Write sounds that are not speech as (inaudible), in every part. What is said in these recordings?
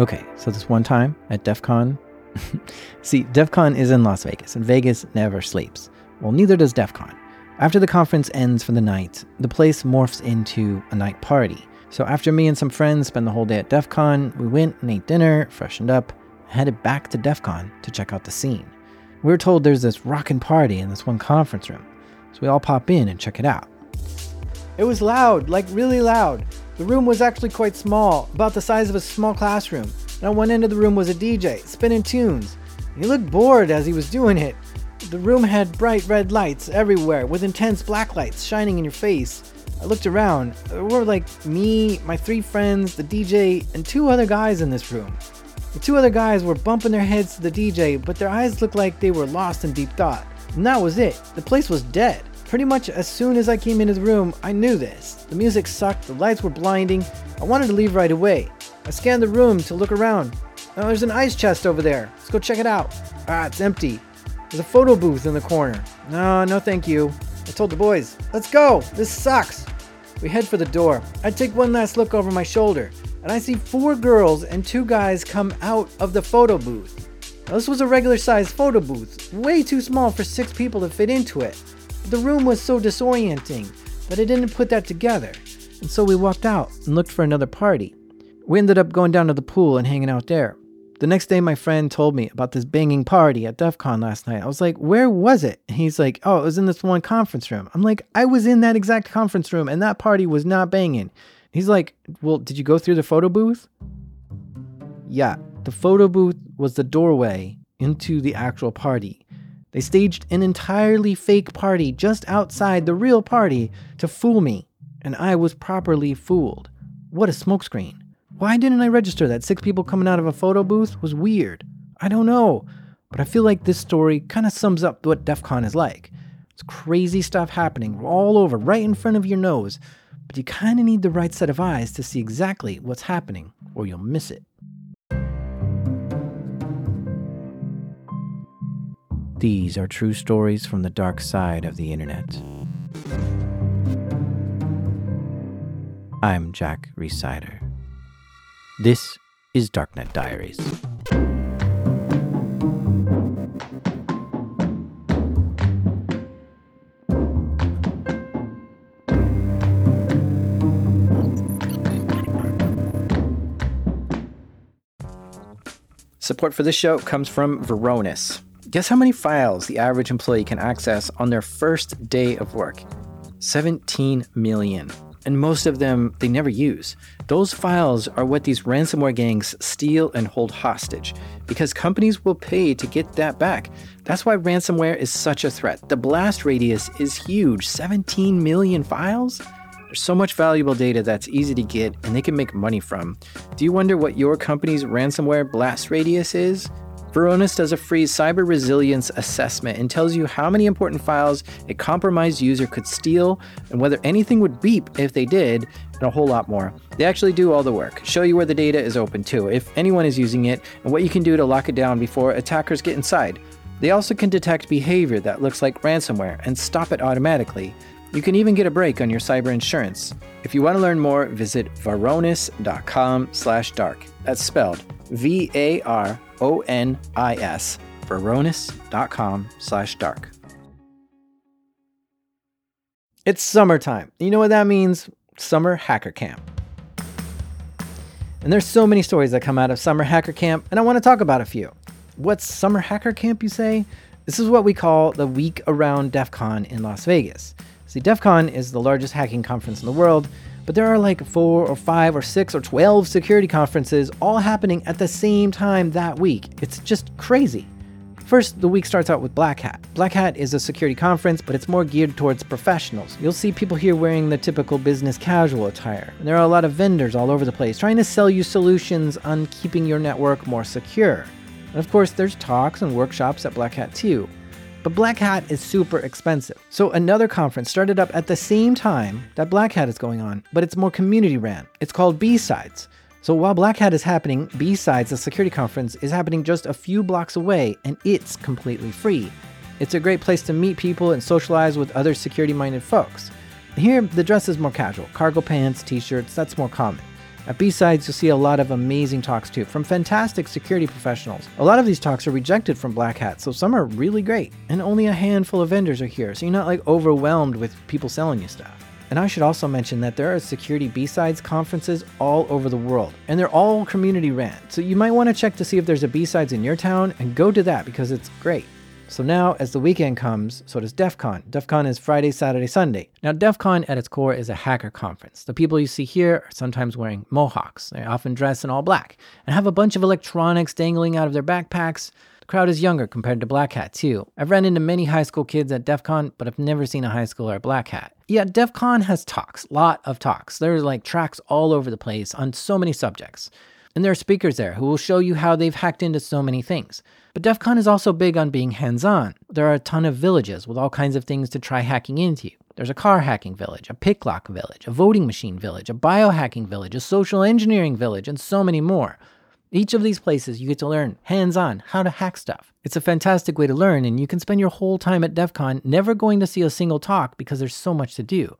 Okay, so this one time at DEF CON, (laughs) see, DEF CON is in Las Vegas, and Vegas never sleeps. Well, neither does DEF CON. After the conference ends for the night, the place morphs into a night party. So after me and some friends spent the whole day at DEF CON, we went and ate dinner, freshened up, headed back to DEF CON to check out the scene. We were told there's this rockin' party in this one conference room, so we all pop in and check it out. It was loud, like really loud. The room was actually quite small, about the size of a small classroom. And on one end of the room was a DJ, spinning tunes. He looked bored as he was doing it. The room had bright red lights everywhere, with intense black lights shining in your face. I looked around. There were like me, my three friends, the DJ, and two other guys in this room. The two other guys were bumping their heads to the DJ, but their eyes looked like they were lost in deep thought. And that was it. The place was dead. Pretty much as soon as I came into the room, I knew this. The music sucked, the lights were blinding. I wanted to leave right away. I scanned the room to look around. Oh, there's an ice chest over there. Let's go check it out. Ah, it's empty. There's a photo booth in the corner. No, no thank you. I told the boys, let's go. This sucks. We head for the door. I take one last look over my shoulder, and I see four girls and two guys come out of the photo booth. Now, this was a regular sized photo booth, way too small for six people to fit into it. The room was so disorienting that I didn't put that together, and so we walked out and looked for another party. We ended up going down to the pool and hanging out there. The next day, my friend told me about this banging party at DEF CON last night. I was like, Where was it? And he's like, Oh, it was in this one conference room. I'm like, I was in that exact conference room, and that party was not banging. He's like, Well, did you go through the photo booth? Yeah, the photo booth was the doorway into the actual party. They staged an entirely fake party just outside the real party to fool me, and I was properly fooled. What a smokescreen. Why didn't I register that six people coming out of a photo booth was weird? I don't know, but I feel like this story kind of sums up what DEF CON is like. It's crazy stuff happening all over, right in front of your nose, but you kind of need the right set of eyes to see exactly what's happening, or you'll miss it. These are true stories from the dark side of the internet. I'm Jack Rhysider. This is Darknet Diaries. Support for this show comes from Varonis. Guess how many files the average employee can access on their first day of work? 17 million. And most of them they never use. Those files are what these ransomware gangs steal and hold hostage because companies will pay to get that back. That's why ransomware is such a threat. The blast radius is huge 17 million files? There's so much valuable data that's easy to get and they can make money from. Do you wonder what your company's ransomware blast radius is? Varonis does a free cyber resilience assessment and tells you how many important files a compromised user could steal and whether anything would beep if they did, and a whole lot more. They actually do all the work, show you where the data is open to, if anyone is using it, and what you can do to lock it down before attackers get inside. They also can detect behavior that looks like ransomware and stop it automatically. You can even get a break on your cyber insurance. If you want to learn more, visit varonis.com/dark. That's spelled V A R O N I S, varonis.com slash dark. It's summertime. You know what that means? Summer Hacker Camp. And there's so many stories that come out of Summer Hacker Camp, and I want to talk about a few. What's Summer Hacker Camp, you say? This is what we call the week around DEF CON in Las Vegas. See, DEF CON is the largest hacking conference in the world, but there are like four or five or six or 12 security conferences all happening at the same time that week. It's just crazy. First, the week starts out with Black Hat. Black Hat is a security conference, but it's more geared towards professionals. You'll see people here wearing the typical business casual attire. And there are a lot of vendors all over the place trying to sell you solutions on keeping your network more secure. And of course, there's talks and workshops at Black Hat too. But Black Hat is super expensive. So another conference started up at the same time that Black Hat is going on, but it's more community ran. It's called B-Sides. So while Black Hat is happening, B-Sides, the security conference, is happening just a few blocks away and it's completely free. It's a great place to meet people and socialize with other security minded folks. Here, the dress is more casual cargo pants, t shirts, that's more common. At B-Sides, you'll see a lot of amazing talks too, from fantastic security professionals. A lot of these talks are rejected from Black Hat, so some are really great. And only a handful of vendors are here, so you're not like overwhelmed with people selling you stuff. And I should also mention that there are security B-Sides conferences all over the world, and they're all community ran. So you might want to check to see if there's a B-Sides in your town and go to that because it's great. So now, as the weekend comes, so does DEF CON. DEF CON is Friday, Saturday, Sunday. Now, DEF CON at its core is a hacker conference. The people you see here are sometimes wearing mohawks. They often dress in all black and have a bunch of electronics dangling out of their backpacks. The crowd is younger compared to Black Hat, too. I've run into many high school kids at DEF CON, but I've never seen a high schooler at Black Hat. Yeah, DEF CON has talks, lot of talks. There's like tracks all over the place on so many subjects. And there are speakers there who will show you how they've hacked into so many things. But DEF CON is also big on being hands on. There are a ton of villages with all kinds of things to try hacking into. There's a car hacking village, a pick lock village, a voting machine village, a biohacking village, a social engineering village, and so many more. Each of these places, you get to learn hands on how to hack stuff. It's a fantastic way to learn, and you can spend your whole time at DEF CON never going to see a single talk because there's so much to do.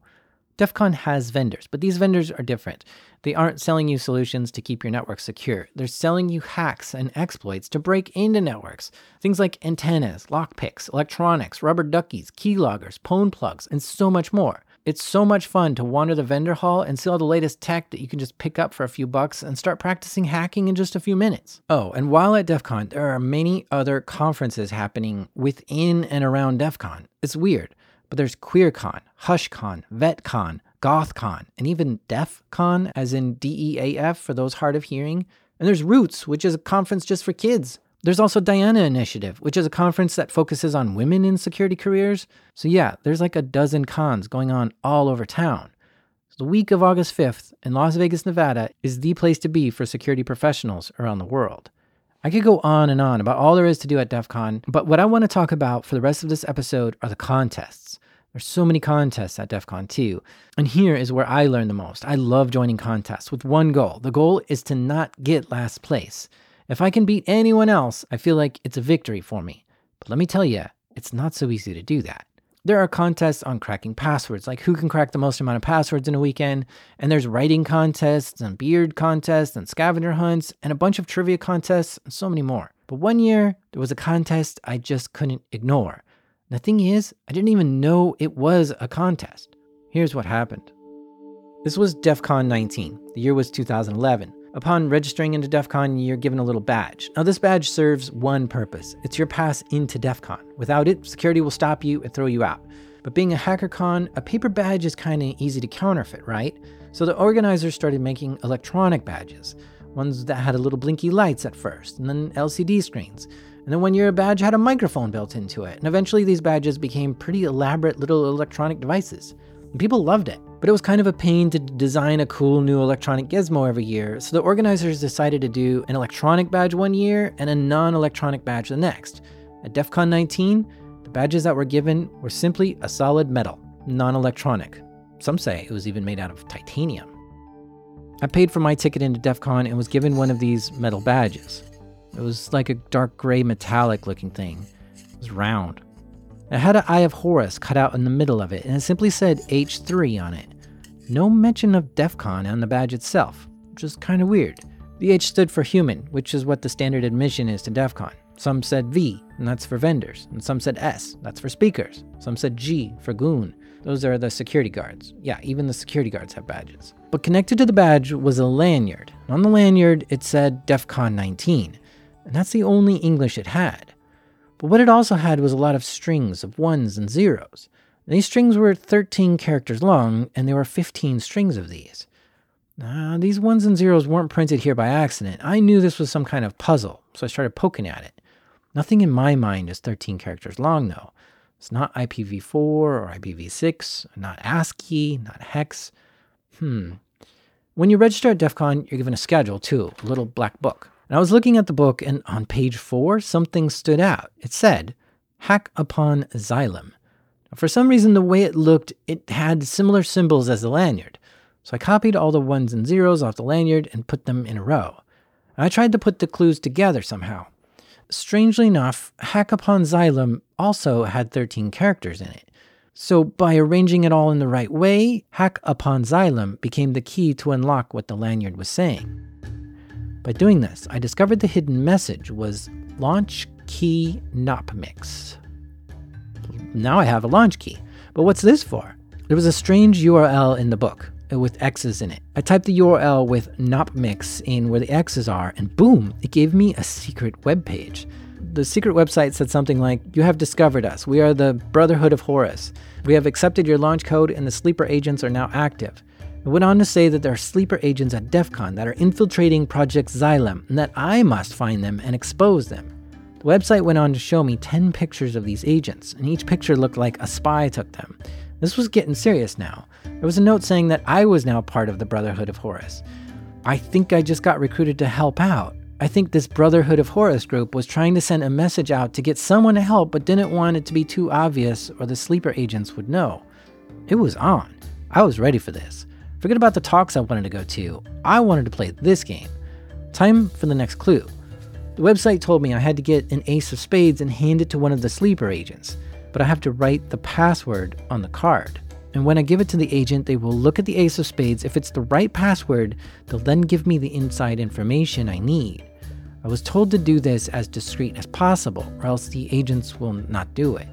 DEF CON has vendors, but these vendors are different. They aren't selling you solutions to keep your network secure. They're selling you hacks and exploits to break into networks. Things like antennas, lockpicks, electronics, rubber duckies, keyloggers, pwn plugs, and so much more. It's so much fun to wander the vendor hall and see all the latest tech that you can just pick up for a few bucks and start practicing hacking in just a few minutes. Oh, and while at DEF CON, there are many other conferences happening within and around DEF CON. It's weird. But there's QueerCon, HushCon, VetCon, GothCon, and even DeafCon, as in D E A F for those hard of hearing. And there's Roots, which is a conference just for kids. There's also Diana Initiative, which is a conference that focuses on women in security careers. So, yeah, there's like a dozen cons going on all over town. So the week of August 5th in Las Vegas, Nevada is the place to be for security professionals around the world. I could go on and on about all there is to do at DEF CON, but what I want to talk about for the rest of this episode are the contests. There's so many contests at DEF CON too. And here is where I learn the most. I love joining contests with one goal. The goal is to not get last place. If I can beat anyone else, I feel like it's a victory for me. But let me tell you, it's not so easy to do that. There are contests on cracking passwords, like who can crack the most amount of passwords in a weekend, and there's writing contests and beard contests and scavenger hunts and a bunch of trivia contests and so many more. But one year, there was a contest I just couldn't ignore. The thing is, I didn't even know it was a contest. Here's what happened. This was DEF CON 19. The year was 2011. Upon registering into DEF CON, you're given a little badge. Now, this badge serves one purpose it's your pass into DEF CON. Without it, security will stop you and throw you out. But being a HackerCon, a paper badge is kind of easy to counterfeit, right? So the organizers started making electronic badges, ones that had a little blinky lights at first, and then LCD screens. And then one year, a badge had a microphone built into it. And eventually, these badges became pretty elaborate little electronic devices. And people loved it. But it was kind of a pain to design a cool new electronic gizmo every year, so the organizers decided to do an electronic badge one year and a non electronic badge the next. At DEF CON 19, the badges that were given were simply a solid metal, non electronic. Some say it was even made out of titanium. I paid for my ticket into DEF CON and was given one of these metal badges. It was like a dark gray metallic looking thing. It was round. It had an Eye of Horus cut out in the middle of it, and it simply said H3 on it. No mention of DEFCON on the badge itself, which is kind of weird. The H stood for human, which is what the standard admission is to DEFCON. Some said V, and that's for vendors, and some said S, that's for speakers. Some said G for goon. Those are the security guards. Yeah, even the security guards have badges. But connected to the badge was a lanyard. On the lanyard, it said DEFCON 19, and that's the only English it had. But what it also had was a lot of strings of ones and zeros. And these strings were 13 characters long, and there were 15 strings of these. These ones and zeros weren't printed here by accident. I knew this was some kind of puzzle, so I started poking at it. Nothing in my mind is 13 characters long, though. It's not IPv4 or IPv6, not ASCII, not hex. Hmm. When you register at DEF CON, you're given a schedule, too, a little black book. And I was looking at the book, and on page four, something stood out. It said, Hack upon Xylem. For some reason, the way it looked, it had similar symbols as the lanyard. So I copied all the ones and zeros off the lanyard and put them in a row. I tried to put the clues together somehow. Strangely enough, Hack Upon Xylem also had 13 characters in it. So, by arranging it all in the right way, Hack upon Xylem became the key to unlock what the lanyard was saying. By doing this, I discovered the hidden message was launch key NOP mix. Now I have a launch key. But what's this for? There was a strange URL in the book uh, with X's in it. I typed the URL with NopMix in where the X's are, and boom, it gave me a secret web page. The secret website said something like, You have discovered us. We are the Brotherhood of Horus. We have accepted your launch code, and the sleeper agents are now active. It went on to say that there are sleeper agents at DEF CON that are infiltrating Project Xylem, and that I must find them and expose them. The website went on to show me 10 pictures of these agents, and each picture looked like a spy took them. This was getting serious now. There was a note saying that I was now part of the Brotherhood of Horus. I think I just got recruited to help out. I think this Brotherhood of Horus group was trying to send a message out to get someone to help, but didn't want it to be too obvious or the sleeper agents would know. It was on. I was ready for this. Forget about the talks I wanted to go to. I wanted to play this game. Time for the next clue. The website told me I had to get an ace of spades and hand it to one of the sleeper agents, but I have to write the password on the card. And when I give it to the agent, they will look at the ace of spades. If it's the right password, they'll then give me the inside information I need. I was told to do this as discreet as possible, or else the agents will not do it.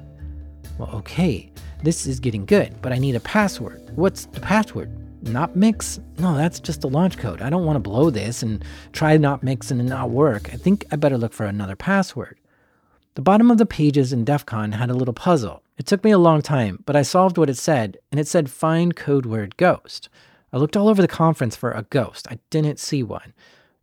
Well, okay, this is getting good, but I need a password. What's the password? Not mix? No, that's just a launch code. I don't want to blow this and try NOP mix and not work. I think I better look for another password. The bottom of the pages in DEF CON had a little puzzle. It took me a long time, but I solved what it said, and it said find code word ghost. I looked all over the conference for a ghost. I didn't see one.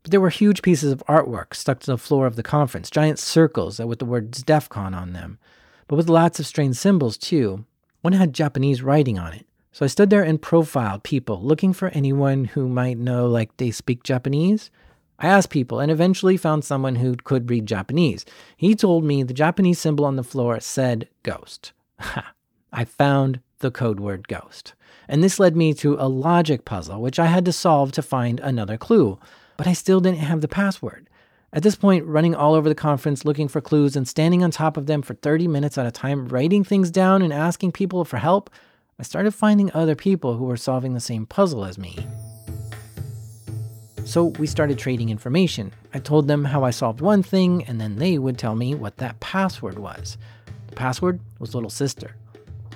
But there were huge pieces of artwork stuck to the floor of the conference, giant circles with the words DEF CON on them, but with lots of strange symbols too. One had Japanese writing on it. So I stood there and profiled people, looking for anyone who might know, like, they speak Japanese. I asked people and eventually found someone who could read Japanese. He told me the Japanese symbol on the floor said ghost. (laughs) I found the code word ghost. And this led me to a logic puzzle, which I had to solve to find another clue. But I still didn't have the password. At this point, running all over the conference looking for clues and standing on top of them for 30 minutes at a time, writing things down and asking people for help I started finding other people who were solving the same puzzle as me. So we started trading information. I told them how I solved one thing, and then they would tell me what that password was. The password was Little Sister.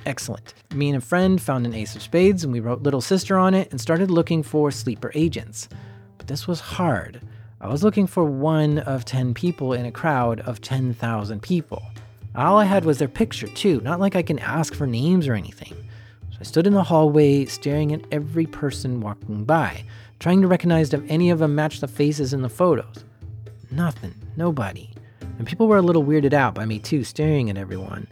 Excellent. Me and a friend found an ace of spades, and we wrote Little Sister on it and started looking for sleeper agents. But this was hard. I was looking for one of 10 people in a crowd of 10,000 people. All I had was their picture, too, not like I can ask for names or anything. I stood in the hallway, staring at every person walking by, trying to recognize if any of them matched the faces in the photos. Nothing, nobody. And people were a little weirded out by me too, staring at everyone.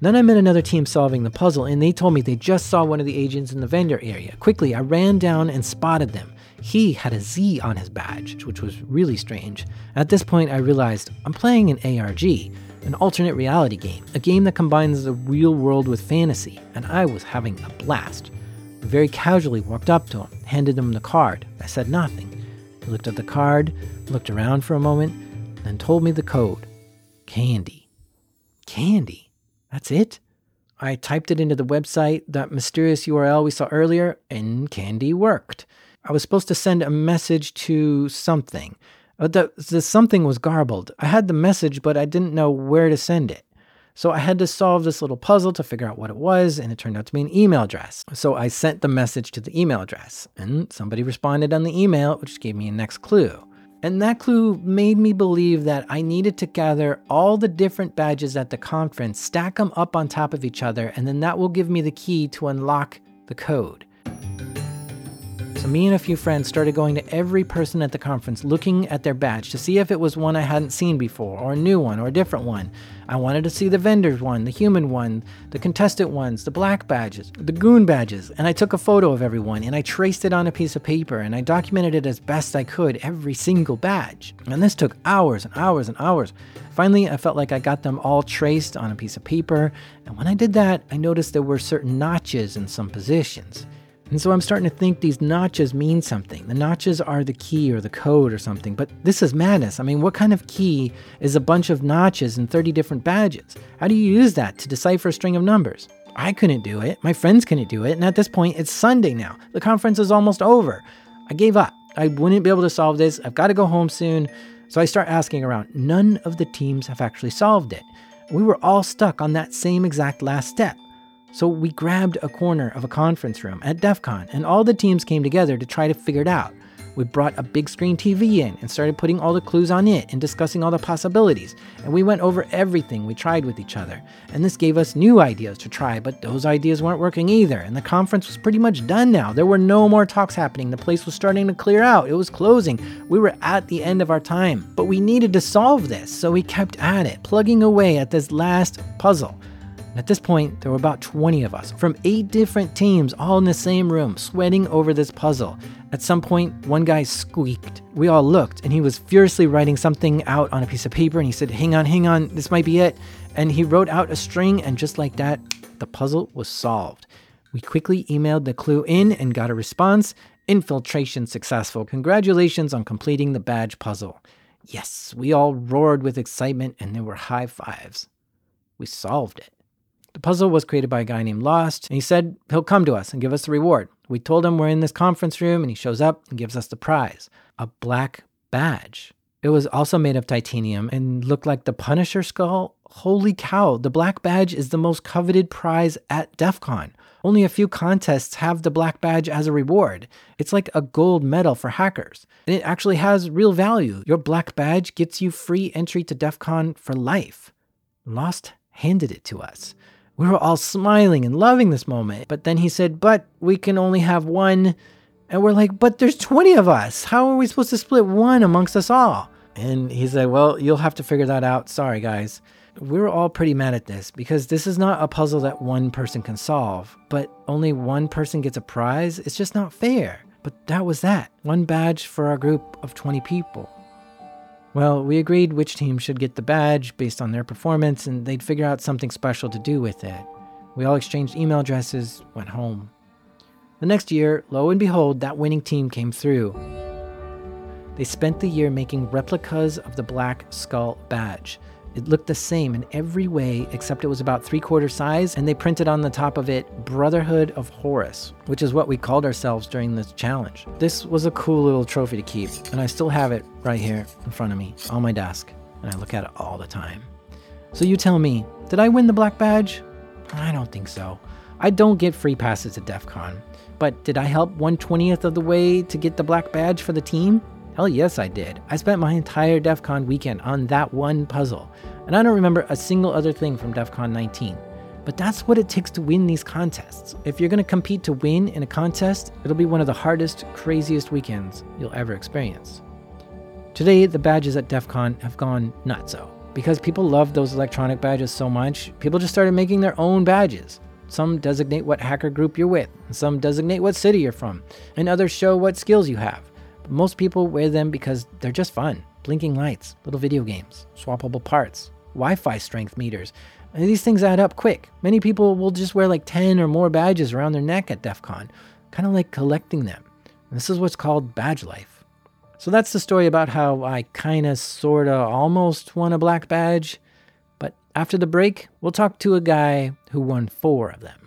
Then I met another team solving the puzzle, and they told me they just saw one of the agents in the vendor area. Quickly, I ran down and spotted them. He had a Z on his badge, which was really strange. At this point, I realized I'm playing an ARG, an alternate reality game, a game that combines the real world with fantasy, and I was having a blast. I very casually walked up to him, handed him the card. I said nothing. He looked at the card, looked around for a moment, then told me the code Candy. Candy? That's it? I typed it into the website, that mysterious URL we saw earlier, and Candy worked. I was supposed to send a message to something. But the, the something was garbled. I had the message, but I didn't know where to send it. So I had to solve this little puzzle to figure out what it was, and it turned out to be an email address. So I sent the message to the email address, and somebody responded on the email, which gave me a next clue. And that clue made me believe that I needed to gather all the different badges at the conference, stack them up on top of each other, and then that will give me the key to unlock the code. So me and a few friends started going to every person at the conference looking at their badge to see if it was one I hadn't seen before, or a new one, or a different one. I wanted to see the vendors one, the human one, the contestant ones, the black badges, the goon badges, and I took a photo of everyone and I traced it on a piece of paper and I documented it as best I could, every single badge. And this took hours and hours and hours. Finally, I felt like I got them all traced on a piece of paper, and when I did that, I noticed there were certain notches in some positions. And so I'm starting to think these notches mean something. The notches are the key or the code or something. But this is madness. I mean, what kind of key is a bunch of notches and 30 different badges? How do you use that to decipher a string of numbers? I couldn't do it. My friends couldn't do it. And at this point, it's Sunday now. The conference is almost over. I gave up. I wouldn't be able to solve this. I've got to go home soon. So I start asking around. None of the teams have actually solved it. We were all stuck on that same exact last step. So we grabbed a corner of a conference room at DEF CON, and all the teams came together to try to figure it out. We brought a big screen TV in and started putting all the clues on it and discussing all the possibilities. And we went over everything we tried with each other. And this gave us new ideas to try, but those ideas weren't working either. And the conference was pretty much done now. There were no more talks happening. The place was starting to clear out. It was closing. We were at the end of our time. But we needed to solve this, so we kept at it, plugging away at this last puzzle. At this point, there were about 20 of us from eight different teams, all in the same room, sweating over this puzzle. At some point, one guy squeaked. We all looked, and he was furiously writing something out on a piece of paper, and he said, Hang on, hang on, this might be it. And he wrote out a string, and just like that, the puzzle was solved. We quickly emailed the clue in and got a response. Infiltration successful. Congratulations on completing the badge puzzle. Yes, we all roared with excitement, and there were high fives. We solved it. The puzzle was created by a guy named Lost, and he said he'll come to us and give us the reward. We told him we're in this conference room, and he shows up and gives us the prize a black badge. It was also made of titanium and looked like the Punisher skull. Holy cow, the black badge is the most coveted prize at DEF CON. Only a few contests have the black badge as a reward. It's like a gold medal for hackers. And it actually has real value. Your black badge gets you free entry to DEF CON for life. Lost handed it to us. We were all smiling and loving this moment. But then he said, But we can only have one. And we're like, But there's 20 of us. How are we supposed to split one amongst us all? And he said, Well, you'll have to figure that out. Sorry, guys. We were all pretty mad at this because this is not a puzzle that one person can solve, but only one person gets a prize. It's just not fair. But that was that one badge for our group of 20 people. Well, we agreed which team should get the badge based on their performance, and they'd figure out something special to do with it. We all exchanged email addresses, went home. The next year, lo and behold, that winning team came through. They spent the year making replicas of the Black Skull badge, it looked the same in every way except it was about three quarter size, and they printed on the top of it Brotherhood of Horus, which is what we called ourselves during this challenge. This was a cool little trophy to keep, and I still have it right here in front of me on my desk, and I look at it all the time. So you tell me, did I win the black badge? I don't think so. I don't get free passes to DEF CON, but did I help 120th of the way to get the black badge for the team? Hell yes, I did. I spent my entire DEF CON weekend on that one puzzle, and I don't remember a single other thing from DEF CON 19. But that's what it takes to win these contests. If you're gonna compete to win in a contest, it'll be one of the hardest, craziest weekends you'll ever experience. Today, the badges at DEF CON have gone nutso. Because people love those electronic badges so much, people just started making their own badges. Some designate what hacker group you're with, some designate what city you're from, and others show what skills you have. Most people wear them because they're just fun. Blinking lights, little video games, swappable parts, Wi Fi strength meters. These things add up quick. Many people will just wear like 10 or more badges around their neck at DEF CON, kind of like collecting them. And this is what's called badge life. So that's the story about how I kind of, sort of, almost won a black badge. But after the break, we'll talk to a guy who won four of them.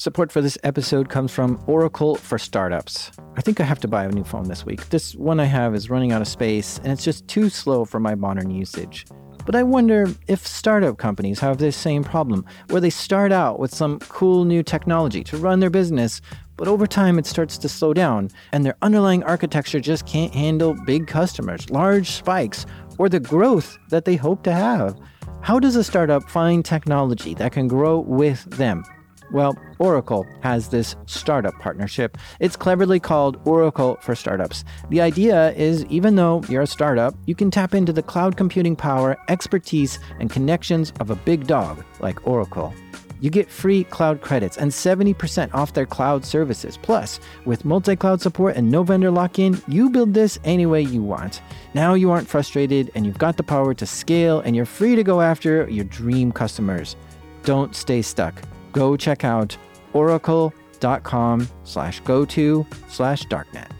Support for this episode comes from Oracle for Startups. I think I have to buy a new phone this week. This one I have is running out of space and it's just too slow for my modern usage. But I wonder if startup companies have this same problem, where they start out with some cool new technology to run their business, but over time it starts to slow down, and their underlying architecture just can't handle big customers, large spikes, or the growth that they hope to have. How does a startup find technology that can grow with them? Well, Oracle has this startup partnership. It's cleverly called Oracle for Startups. The idea is even though you're a startup, you can tap into the cloud computing power, expertise, and connections of a big dog like Oracle. You get free cloud credits and 70% off their cloud services. Plus, with multi cloud support and no vendor lock in, you build this any way you want. Now you aren't frustrated and you've got the power to scale and you're free to go after your dream customers. Don't stay stuck go check out oracle.com slash go to slash darknet.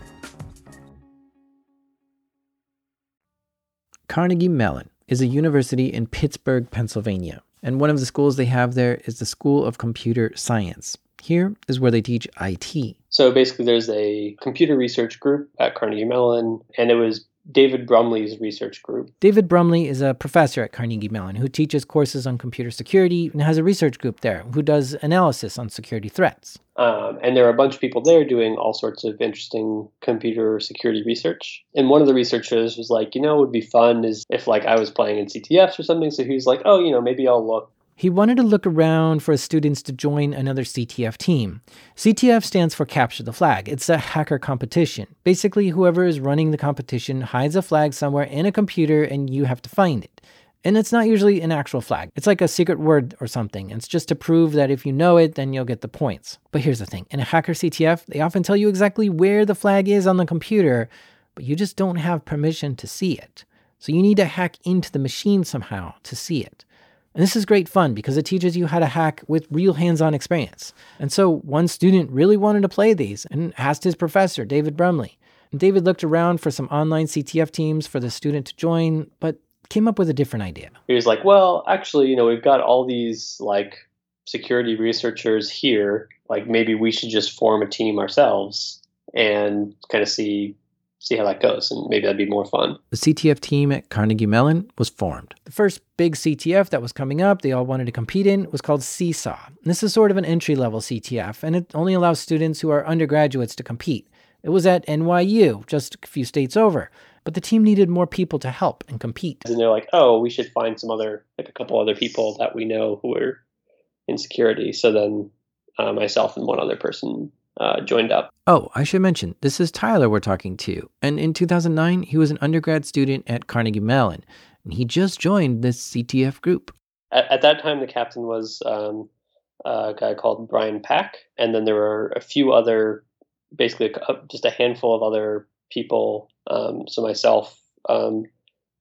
Carnegie Mellon is a university in Pittsburgh, Pennsylvania. And one of the schools they have there is the School of Computer Science. Here is where they teach IT. So basically, there's a computer research group at Carnegie Mellon, and it was David Brumley's research group. David Brumley is a professor at Carnegie Mellon who teaches courses on computer security and has a research group there who does analysis on security threats. Um, and there are a bunch of people there doing all sorts of interesting computer security research. And one of the researchers was like, you know, it would be fun is if like I was playing in CTFs or something. So he was like, oh, you know, maybe I'll look he wanted to look around for his students to join another CTF team. CTF stands for Capture the Flag. It's a hacker competition. Basically, whoever is running the competition hides a flag somewhere in a computer and you have to find it. And it's not usually an actual flag. It's like a secret word or something. It's just to prove that if you know it, then you'll get the points. But here's the thing in a hacker CTF, they often tell you exactly where the flag is on the computer, but you just don't have permission to see it. So you need to hack into the machine somehow to see it. And this is great fun because it teaches you how to hack with real hands on experience. And so one student really wanted to play these and asked his professor, David Brumley. And David looked around for some online CTF teams for the student to join, but came up with a different idea. He was like, well, actually, you know, we've got all these like security researchers here. Like maybe we should just form a team ourselves and kind of see see how that goes, and maybe that'd be more fun. The CTF team at Carnegie Mellon was formed. The first big CTF that was coming up, they all wanted to compete in, was called CSAW. And this is sort of an entry level CTF, and it only allows students who are undergraduates to compete. It was at NYU, just a few states over. But the team needed more people to help and compete. And they're like, oh, we should find some other, like a couple other people that we know who are in security. So then uh, myself and one other person uh, joined up. Oh, I should mention, this is Tyler we're talking to. And in 2009, he was an undergrad student at Carnegie Mellon, and he just joined this CTF group. At, at that time, the captain was um, a guy called Brian Pak, and then there were a few other, basically just a handful of other people. Um, so myself, um,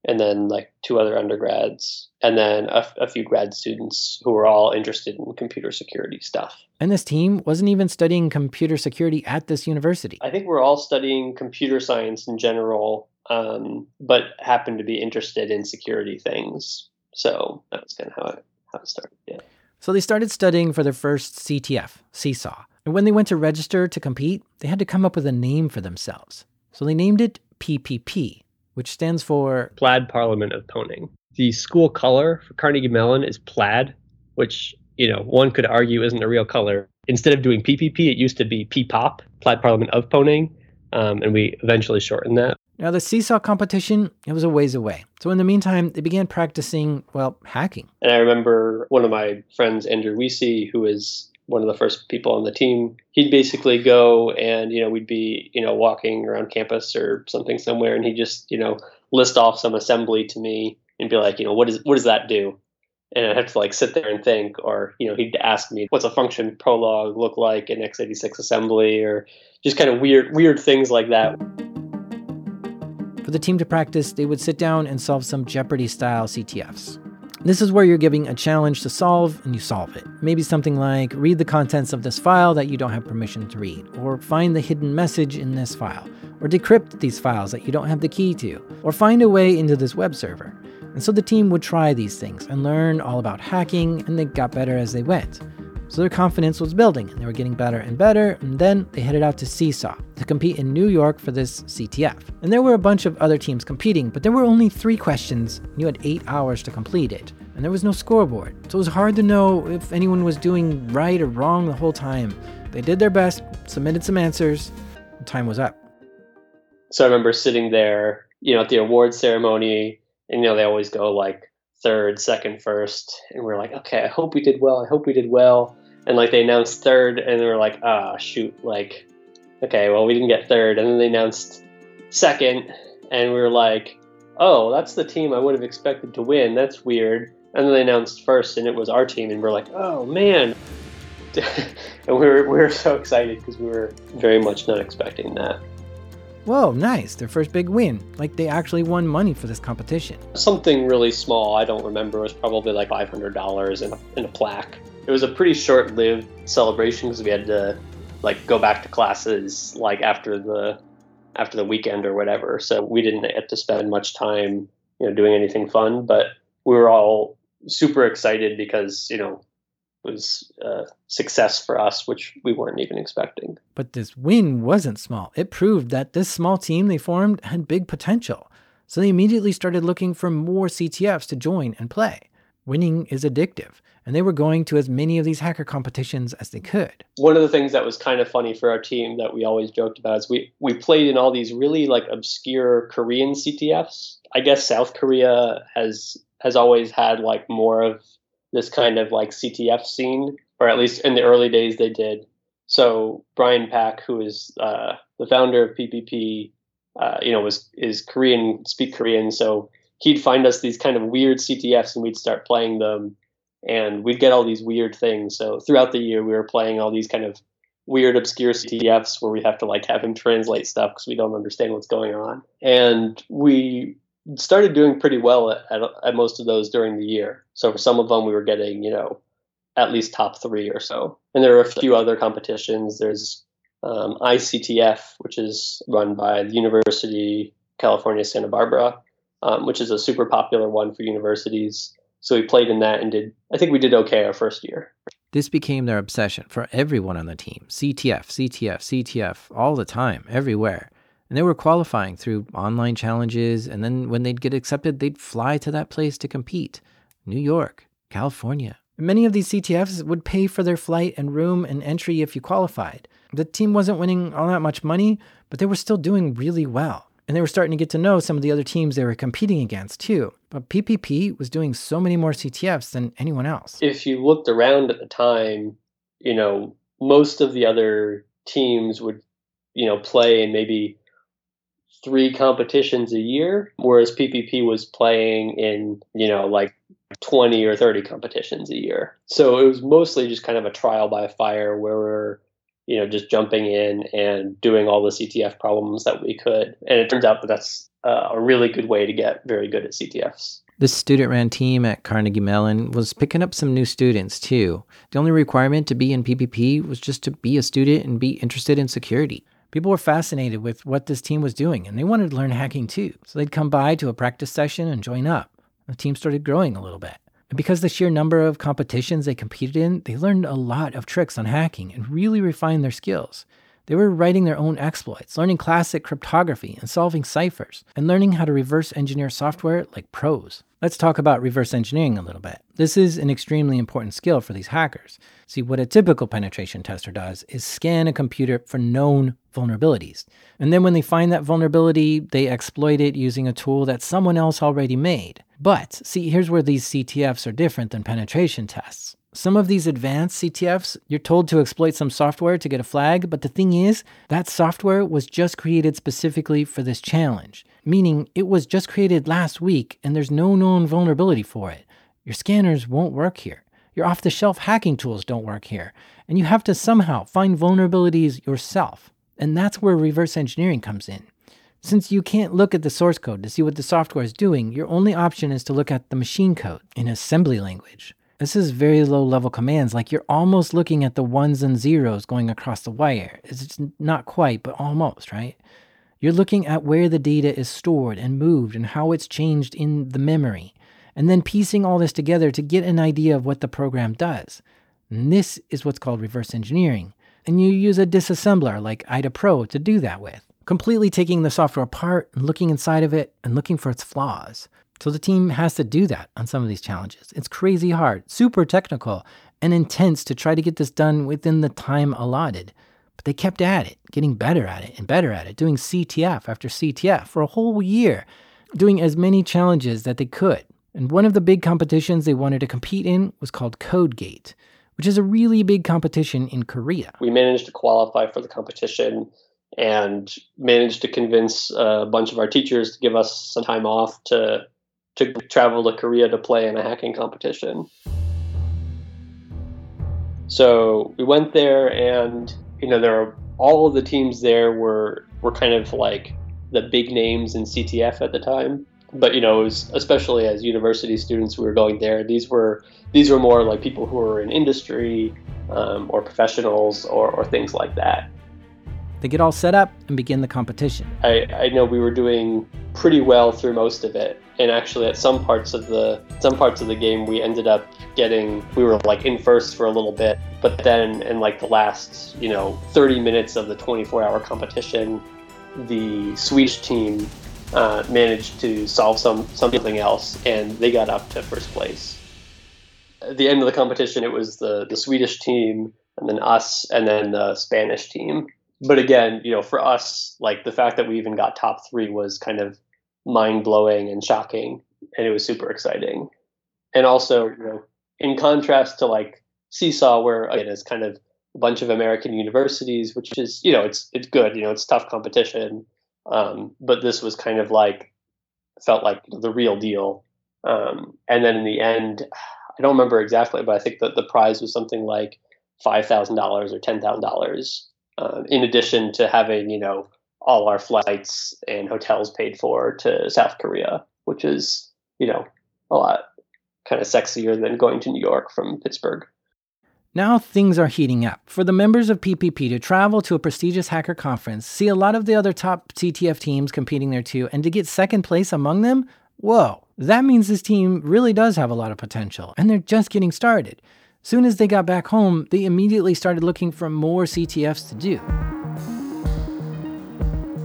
and then like two other undergrads, and then a, a, few grad students who were all interested in computer security stuff. And this team wasn't even studying computer security at this university. I think we're all studying computer science in general, um, but happened to be interested in security things. So that's kind of how it, how it started. Yeah. So they started studying for their first CTF, CSAW. And when they went to register to compete, they had to come up with a name for themselves. So they named it PPP, which stands for Plaid Parliament of Pwning. The school color for Carnegie Mellon is plaid, which, you know, one could argue isn't a real color. Instead of doing PPP, it used to be PPOP, Plaid Parliament of Pwning, um, and we eventually shortened that. Now, the CSAW competition, it was a ways away. So, in the meantime, they began practicing, well, hacking. And I remember one of my friends, Andrew Weesey, who is one of the first people on the team, he'd basically go and, you know, we'd be, you know, walking around campus or something somewhere and he'd just, you know, list off some assembly to me and be like, you know, what is what does that do? And I'd have to like sit there and think, or, you know, he'd ask me, what's a function prolog look like in x86 assembly or just kind of weird weird things like that. For the team to practice, they would sit down and solve some Jeopardy style CTFs. This is where you're giving a challenge to solve and you solve it. Maybe something like read the contents of this file that you don't have permission to read, or find the hidden message in this file, or decrypt these files that you don't have the key to, or find a way into this web server. And so the team would try these things and learn all about hacking, and they got better as they went. So their confidence was building, and they were getting better and better, and then they headed out to CSAW to compete in New York for this CTF. And there were a bunch of other teams competing, but there were only three questions, and you had eight hours to complete it. And there was no scoreboard, so it was hard to know if anyone was doing right or wrong the whole time. They did their best, submitted some answers, time was up. So I remember sitting there, you know, at the award ceremony, and you know, they always go like third, second, first, and we're like, okay, I hope we did well. I hope we did well. And like they announced third, and they were like, ah, oh, shoot, like, okay, well we didn't get third, and then they announced second, and we were like, oh, that's the team I would have expected to win. That's weird. And then they announced first, and it was our team, and we're like, oh man. (laughs) and we were, we were so excited because we were very much not expecting that. Whoa, nice. Their first big win. Like they actually won money for this competition. Something really small, I don't remember. It was probably like $500 in a, in a plaque. It was a pretty short lived celebration because we had to like go back to classes like after the after the weekend or whatever. So we didn't have to spend much time you know doing anything fun. But we were all super excited because you know it was a success for us, which we weren't even expecting. But this win wasn't small. It proved that this small team they formed had big potential. So they immediately started looking for more CTFs to join and play. Winning is addictive, and they were going to as many of these hacker competitions as they could. One of the things that was kind of funny for our team that we always joked about is we, we played in all these really like obscure Korean CTFs. I guess South Korea has has always had like more of this kind of like CTF scene, or at least in the early days they did. So Brian Pak, who is uh, the founder of PPP, uh, you know, was is Korean, speak Korean, so he'd find us these kind of weird CTFs and we'd start playing them, and we'd get all these weird things. So throughout the year, we were playing all these kind of weird, obscure CTFs where we have to like have him translate stuff because we don't understand what's going on, and we started doing pretty well at, at, at most of those during the year. So for some of them, we were getting you know at least top three or so, and there are a few other competitions. There's um, ICTF, which is run by the University California Santa Barbara, um, which is a super popular one for universities. So we played in that and did. I think we did okay our first year. This became their obsession for everyone on the team. CTF, CTF, CTF, all the time, everywhere. And they were qualifying through online challenges, and then when they'd get accepted, they'd fly to that place to compete. New York, California. Many of these CTFs would pay for their flight and room and entry if you qualified. The team wasn't winning all that much money, but they were still doing really well. And they were starting to get to know some of the other teams they were competing against too. But PPP was doing so many more CTFs than anyone else. If you looked around at the time, you know, most of the other teams would, you know, play in maybe three competitions a year, whereas PPP was playing in, you know, like 20 or 30 competitions a year. So it was mostly just kind of a trial by fire where you know, just jumping in and doing all the CTF problems that we could. And it turns out that that's uh, a really good way to get very good at CTFs. This student ran team at Carnegie Mellon was picking up some new students too. The only requirement to be in PPP was just to be a student and be interested in security. People were fascinated with what this team was doing and they wanted to learn hacking too. So they'd come by to a practice session and join up. The team started growing a little bit. And because the sheer number of competitions they competed in, they learned a lot of tricks on hacking and really refined their skills. They were writing their own exploits, learning classic cryptography and solving ciphers, and learning how to reverse engineer software like pros. Let's talk about reverse engineering a little bit. This is an extremely important skill for these hackers. See, what a typical penetration tester does is scan a computer for known vulnerabilities. And then when they find that vulnerability, they exploit it using a tool that someone else already made. But see, here's where these CTFs are different than penetration tests. Some of these advanced CTFs, you're told to exploit some software to get a flag, but the thing is, that software was just created specifically for this challenge, meaning it was just created last week and there's no known vulnerability for it. Your scanners won't work here. Your off the shelf hacking tools don't work here. And you have to somehow find vulnerabilities yourself. And that's where reverse engineering comes in. Since you can't look at the source code to see what the software is doing, your only option is to look at the machine code in assembly language. This is very low level commands, like you're almost looking at the ones and zeros going across the wire. It's not quite, but almost, right? You're looking at where the data is stored and moved and how it's changed in the memory, and then piecing all this together to get an idea of what the program does. And this is what's called reverse engineering. And you use a disassembler like IDA Pro to do that with completely taking the software apart and looking inside of it and looking for its flaws. So the team has to do that on some of these challenges. It's crazy hard, super technical, and intense to try to get this done within the time allotted. But they kept at it, getting better at it and better at it, doing CTF after CTF for a whole year, doing as many challenges that they could. And one of the big competitions they wanted to compete in was called CodeGate, which is a really big competition in Korea. We managed to qualify for the competition and managed to convince a bunch of our teachers to give us some time off to to travel to Korea to play in a hacking competition. So we went there, and you know, there all of the teams there were were kind of like the big names in CTF at the time. But you know, was, especially as university students, we were going there. These were these were more like people who were in industry um, or professionals or, or things like that. They get all set up and begin the competition. I, I know we were doing pretty well through most of it. And actually, at some parts of the some parts of the game, we ended up getting we were like in first for a little bit, but then in like the last you know 30 minutes of the 24-hour competition, the Swedish team uh, managed to solve some something else, and they got up to first place. At the end of the competition, it was the the Swedish team, and then us, and then the Spanish team. But again, you know, for us, like the fact that we even got top three was kind of mind blowing and shocking, and it was super exciting. And also, you know, in contrast to like CSAW, where again it's kind of a bunch of American universities, which is you know it's it's good, you know, it's tough competition. Um, but this was kind of like felt like the real deal. Um, and then in the end, I don't remember exactly, but I think that the prize was something like five thousand dollars or ten thousand um, dollars, in addition to having you know all our flights and hotels paid for to South Korea, which is, you know, a lot kind of sexier than going to New York from Pittsburgh. Now things are heating up. For the members of PPP to travel to a prestigious hacker conference, see a lot of the other top CTF teams competing there too, and to get second place among them, whoa, that means this team really does have a lot of potential, and they're just getting started. Soon as they got back home, they immediately started looking for more CTFs to do.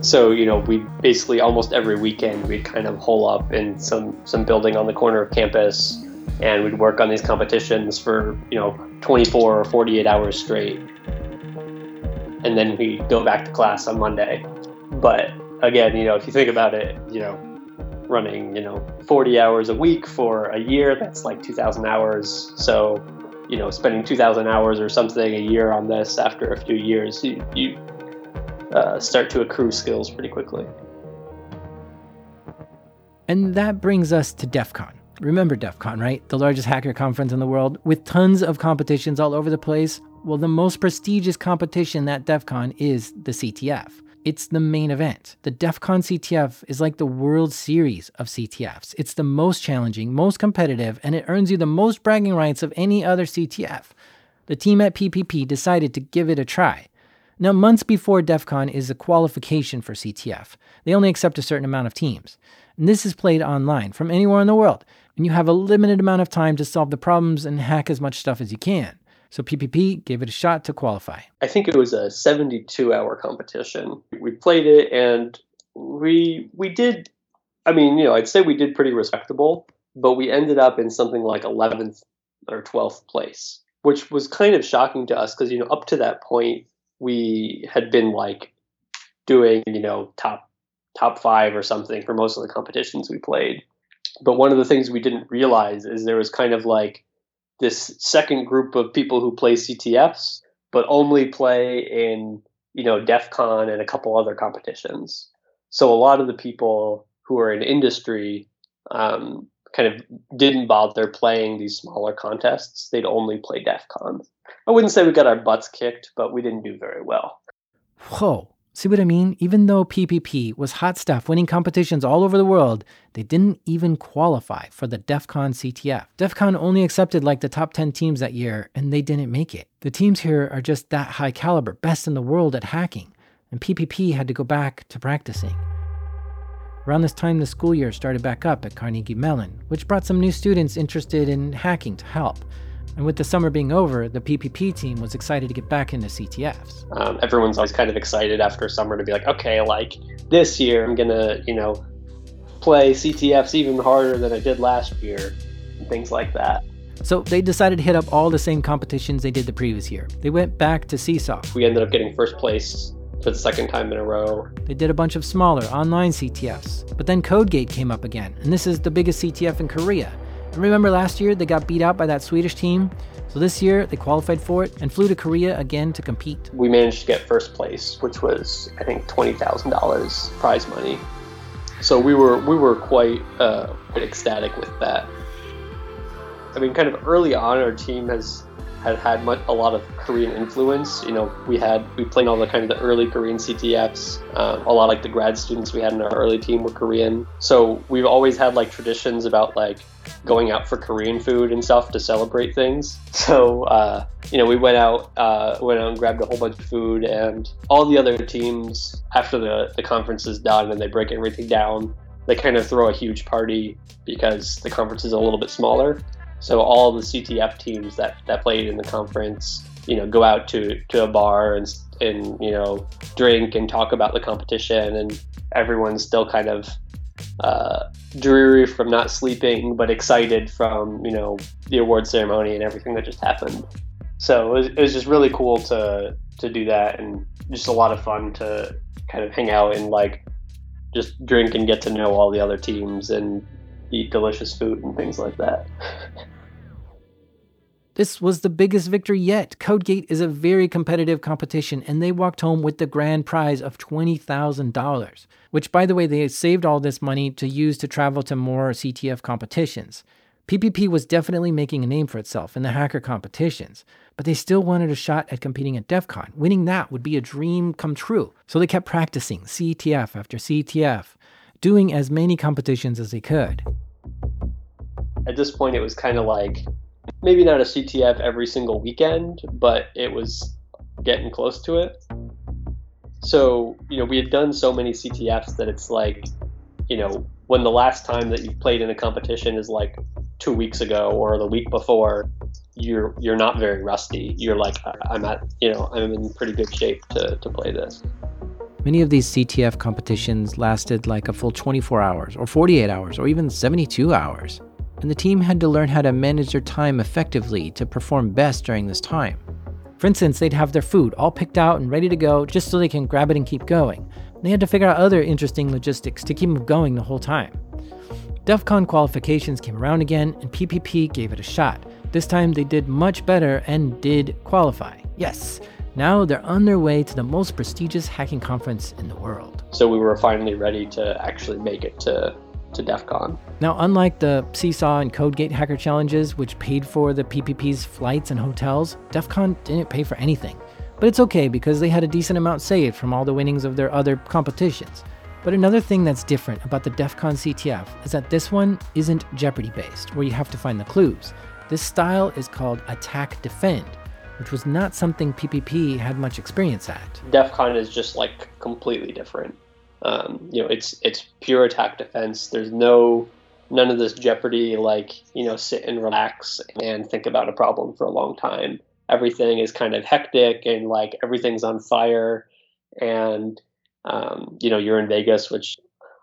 So you know, we basically almost every weekend we'd kind of hole up in some some building on the corner of campus, and we'd work on these competitions for you know 24 or 48 hours straight, and then we'd go back to class on Monday. But again, you know, if you think about it, you know, running you know 40 hours a week for a year, that's like 2,000 hours. So you know, spending 2,000 hours or something a year on this after a few years, you, you uh, start to accrue skills pretty quickly. And that brings us to DEF CON. Remember DEF CON, right? The largest hacker conference in the world with tons of competitions all over the place. Well, the most prestigious competition at DEF CON is the CTF. It's the main event. The DEF CON CTF is like the World Series of CTFs. It's the most challenging, most competitive, and it earns you the most bragging rights of any other CTF. The team at PPP decided to give it a try. Now, months before DEF CON is a qualification for CTF. They only accept a certain amount of teams. And this is played online from anywhere in the world. And you have a limited amount of time to solve the problems and hack as much stuff as you can. So PPP gave it a shot to qualify. I think it was a 72 hour competition. We played it and we we did I mean, you know, I'd say we did pretty respectable, but we ended up in something like 11th or 12th place, which was kind of shocking to us because you know, up to that point we had been like doing, you know, top top five or something for most of the competitions we played. But one of the things we didn't realize is there was kind of like this second group of people who play CTFs, but only play in, you know, DEF CON and a couple other competitions. So a lot of the people who are in industry um, kind of didn't bother playing these smaller contests. They'd only play DEF CON. I wouldn't say we got our butts kicked, but we didn't do very well. Whoa. See what I mean? Even though PPP was hot stuff, winning competitions all over the world, they didn't even qualify for the DEF CON CTF. DEF CON only accepted like the top 10 teams that year, and they didn't make it. The teams here are just that high caliber, best in the world at hacking, and PPP had to go back to practicing. Around this time, the school year started back up at Carnegie Mellon, which brought some new students interested in hacking to help. And with the summer being over, the PPP team was excited to get back into CTFs. Um, everyone's always kind of excited after summer to be like, okay, like this year I'm gonna, you know, play CTFs even harder than I did last year, and things like that. So they decided to hit up all the same competitions they did the previous year. They went back to CSAW. We ended up getting first place for the second time in a row. They did a bunch of smaller online CTFs. But then CodeGate came up again, and this is the biggest CTF in Korea. Remember last year they got beat out by that Swedish team? So this year they qualified for it and flew to Korea again to compete. We managed to get first place, which was I think twenty thousand dollars prize money. So we were we were quite uh, quite ecstatic with that. I mean, kind of early on, our team has had had much, a lot of Korean influence. You know, we had we played all the kind of the early Korean CTFs. Um, a lot like the grad students we had in our early team were Korean. So we've always had like traditions about like going out for Korean food and stuff to celebrate things. (laughs) So uh, you know, we went out uh, went out and grabbed a whole bunch of food, and all the other teams after the the conference is done and they break everything down. they kind of throw a huge party because the conference is a little bit smaller. So all the CTF teams that, that played in the conference, you know, go out to, to a bar and, and, you know, drink and talk about the competition. And everyone's still kind of uh, dreary from not sleeping, but excited from, you know, the award ceremony and everything that just happened. So it was, it was just really cool to, to do that and just a lot of fun to kind of hang out and like just drink and get to know all the other teams and eat delicious food and things like that. (laughs) This was the biggest victory yet. Codegate is a very competitive competition, and they walked home with the grand prize of $20,000, which, by the way, they saved all this money to use to travel to more CTF competitions. PPP was definitely making a name for itself in the hacker competitions, but they still wanted a shot at competing at DEF CON. Winning that would be a dream come true. So they kept practicing CTF after CTF, doing as many competitions as they could. At this point, it was kind of like maybe not a CTF every single weekend, but it was getting close to it. So, you know, we had done so many CTFs that it's like, you know, when the last time that you played in a competition is like two weeks ago or the week before, you're you're not very rusty. You're like, I'm at, you know, I'm in pretty good shape to, to play this. Many of these CTF competitions lasted like a full 24 hours, or 48 hours, or even 72 hours and the team had to learn how to manage their time effectively to perform best during this time. For instance, they'd have their food all picked out and ready to go just so they can grab it and keep going. They had to figure out other interesting logistics to keep them going the whole time. DEF CON qualifications came around again, and PPP gave it a shot. This time they did much better and did qualify. Yes, now they're on their way to the most prestigious hacking conference in the world. So we were finally ready to actually make it to to DEF CON. Now, unlike the CSAW and CodeGate hacker challenges, which paid for the PPP's flights and hotels, DEF CON didn't pay for anything. But it's okay because they had a decent amount saved from all the winnings of their other competitions. But another thing that's different about the DEF CON CTF is that this one isn't Jeopardy based, where you have to find the clues. This style is called Attack Defend, which was not something PPP had much experience at. DEF CON is just like completely different. Um, you know, it's it's pure attack defense. There's no none of this jeopardy like you know sit and relax and think about a problem for a long time. Everything is kind of hectic and like everything's on fire, and um, you know you're in Vegas, which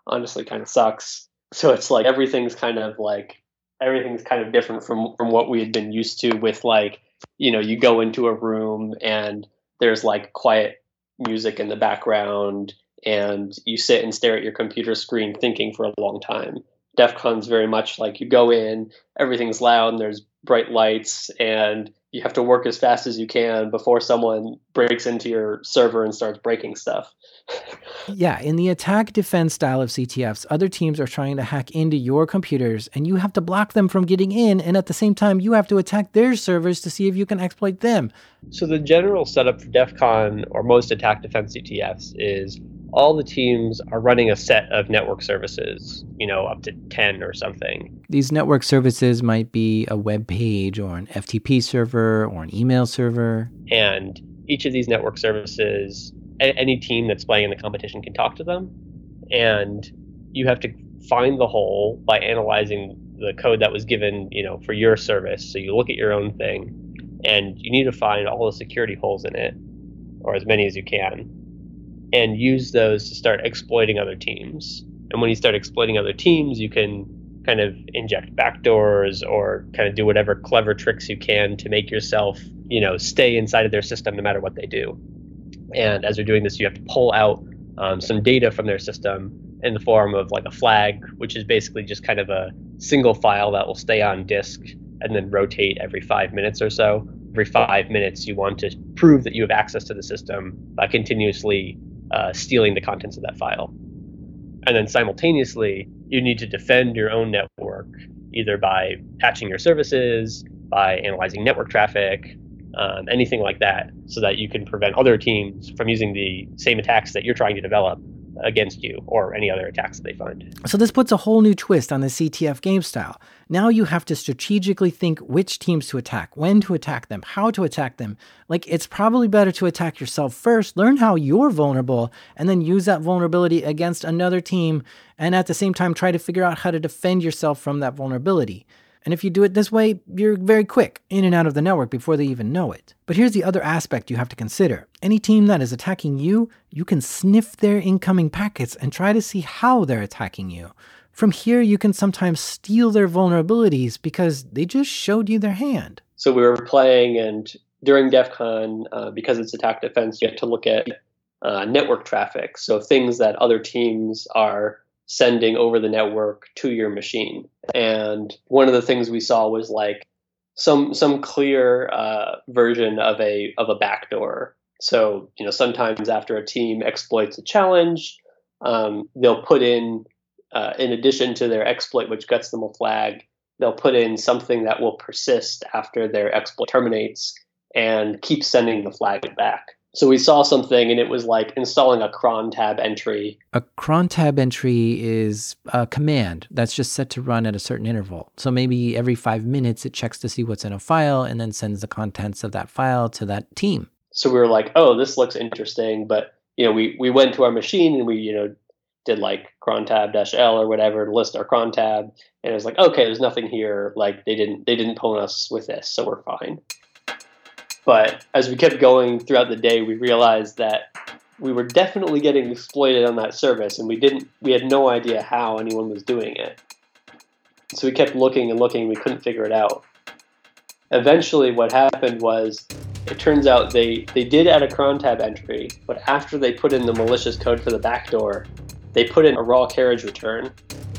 honestly kind of sucks. So it's like everything's kind of like everything's kind of different from from what we had been used to with like you know you go into a room and there's like quiet music in the background and you sit and stare at your computer screen thinking for a long time. DEF CON's very much like you go in, everything's loud, and there's bright lights, and you have to work as fast as you can before someone breaks into your server and starts breaking stuff. (laughs) yeah, in the attack defense style of CTFs, other teams are trying to hack into your computers and you have to block them from getting in, and at the same time, you have to attack their servers to see if you can exploit them. So, the general setup for DEF CON or most attack defense CTFs is all the teams are running a set of network services, you know, up to 10 or something. These network services might be a web page or an FTP server or an email server. And each of these network services, any team that's playing in the competition can talk to them. And you have to find the hole by analyzing the code that was given, you know, for your service. So you look at your own thing and you need to find all the security holes in it or as many as you can and use those to start exploiting other teams. And when you start exploiting other teams, you can kind of inject backdoors or kind of do whatever clever tricks you can to make yourself, you know, stay inside of their system no matter what they do. And as you're doing this, you have to pull out um, some data from their system in the form of like a flag, which is basically just kind of a single file that will stay on disk and then rotate every five minutes or so. Every five minutes, you want to prove that you have access to the system by continuously uh, stealing the contents of that file. And then simultaneously, you need to defend your own network either by patching your services, by analyzing network traffic, um, anything like that, so that you can prevent other teams from using the same attacks that you're trying to develop against you or any other attacks that they find. So this puts a whole new twist on the CTF game style. Now you have to strategically think which teams to attack, when to attack them, how to attack them. Like it's probably better to attack yourself first, learn how you're vulnerable, and then use that vulnerability against another team and at the same time try to figure out how to defend yourself from that vulnerability. And if you do it this way, you're very quick in and out of the network before they even know it. But here's the other aspect you have to consider. Any team that is attacking you, you can sniff their incoming packets and try to see how they're attacking you. From here, you can sometimes steal their vulnerabilities because they just showed you their hand. So we were playing, and during DEF CON, uh, because it's attack defense, you have to look at uh, network traffic. So things that other teams are sending over the network to your machine. And one of the things we saw was like some some clear uh, version of a of a backdoor. So you know sometimes after a team exploits a challenge, um, they'll put in uh, in addition to their exploit, which gets them a flag, they'll put in something that will persist after their exploit terminates and keep sending the flag back. So we saw something and it was like installing a cron tab entry. A cron tab entry is a command that's just set to run at a certain interval. So maybe every five minutes it checks to see what's in a file and then sends the contents of that file to that team. So we were like, oh, this looks interesting. But, you know, we, we went to our machine and we, you know, did like cron tab dash L or whatever to list our cron tab. And it was like, okay, there's nothing here. Like they didn't, they didn't pwn us with this. So we're fine. But as we kept going throughout the day, we realized that we were definitely getting exploited on that service, and we didn't. We had no idea how anyone was doing it. So we kept looking and looking. and We couldn't figure it out. Eventually, what happened was, it turns out they they did add a cron tab entry, but after they put in the malicious code for the backdoor, they put in a raw carriage return,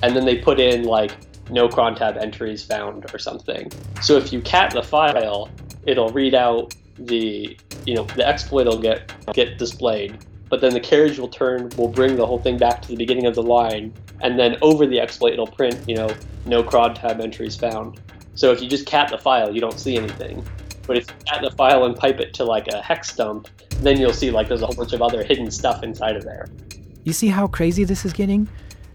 and then they put in like no cron tab entries found or something. So if you cat the file, it'll read out the you know the exploit will get get displayed but then the carriage will turn will bring the whole thing back to the beginning of the line and then over the exploit it'll print you know no cron tab entries found. So if you just cat the file you don't see anything. But if you cat the file and pipe it to like a hex dump then you'll see like there's a whole bunch of other hidden stuff inside of there. You see how crazy this is getting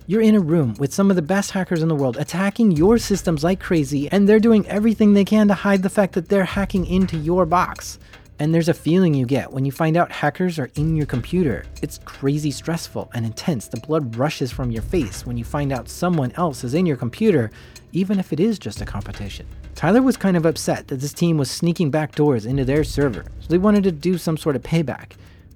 you're in a room with some of the best hackers in the world attacking your systems like crazy, and they're doing everything they can to hide the fact that they're hacking into your box. And there's a feeling you get when you find out hackers are in your computer. It's crazy stressful and intense. The blood rushes from your face when you find out someone else is in your computer, even if it is just a competition. Tyler was kind of upset that this team was sneaking back doors into their server, so they wanted to do some sort of payback.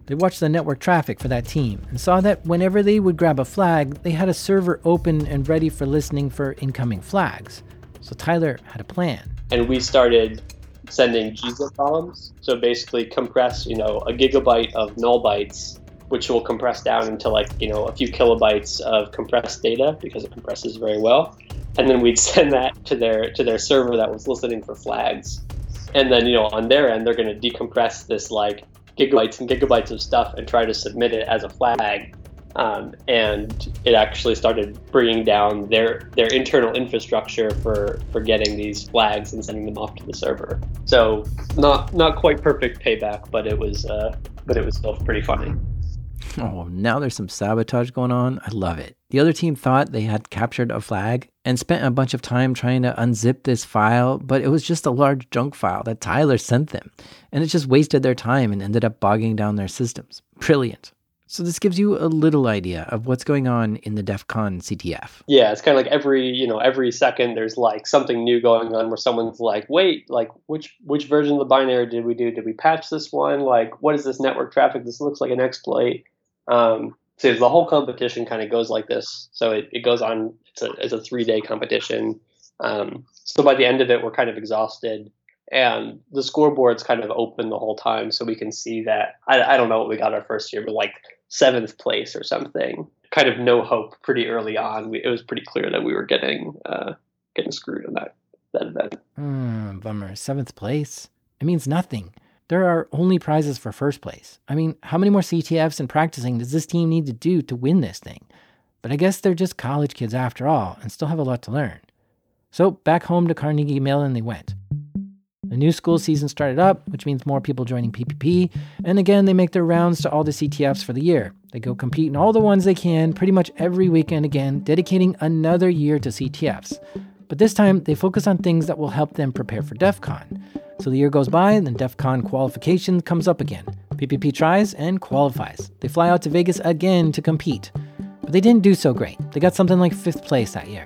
They watched the network traffic for that team and saw that whenever they would grab a flag, they had a server open and ready for listening for incoming flags. So Tyler had a plan. And we started sending giga columns. So basically compress, you know, a gigabyte of null bytes, which will compress down into like, you know, a few kilobytes of compressed data because it compresses very well. And then we'd (laughs) send that to their to their server that was listening for flags. And then, you know, on their end, they're going to decompress this like gigabytes and gigabytes of stuff and try to submit it as a flag. Um, and it actually started bringing down their their internal infrastructure for for getting these flags and sending them off to the server. So not not quite perfect payback, but it was uh, but it was still pretty funny. Oh, now there's some sabotage going on. I love it. The other team thought they had captured a flag and spent a bunch of time trying to unzip this file, but it was just a large junk file that Tyler sent them. And it just wasted their time and ended up bogging down their systems. Brilliant. So this gives you a little idea of what's going on in the DEF CON CTF. Yeah, it's kind of like every, you know, every second there's like something new going on where someone's like, "Wait, like which which version of the binary did we do? Did we patch this one? Like what is this network traffic? This looks like an exploit." Um, so the whole competition kind of goes like this. So it, it goes on. It's a it's a three day competition. Um, so by the end of it, we're kind of exhausted, and the scoreboard's kind of open the whole time, so we can see that. I, I don't know what we got our first year, but like seventh place or something. Kind of no hope pretty early on. We, it was pretty clear that we were getting uh, getting screwed in that that event. Mm, bummer. Seventh place. It means nothing. There are only prizes for first place. I mean, how many more CTFs and practicing does this team need to do to win this thing? But I guess they're just college kids after all and still have a lot to learn. So back home to Carnegie Mellon they went. The new school season started up, which means more people joining PPP, and again they make their rounds to all the CTFs for the year. They go compete in all the ones they can pretty much every weekend again, dedicating another year to CTFs. But this time, they focus on things that will help them prepare for DEF CON. So the year goes by, and then DEF CON qualification comes up again. PPP tries and qualifies. They fly out to Vegas again to compete. But they didn't do so great. They got something like fifth place that year.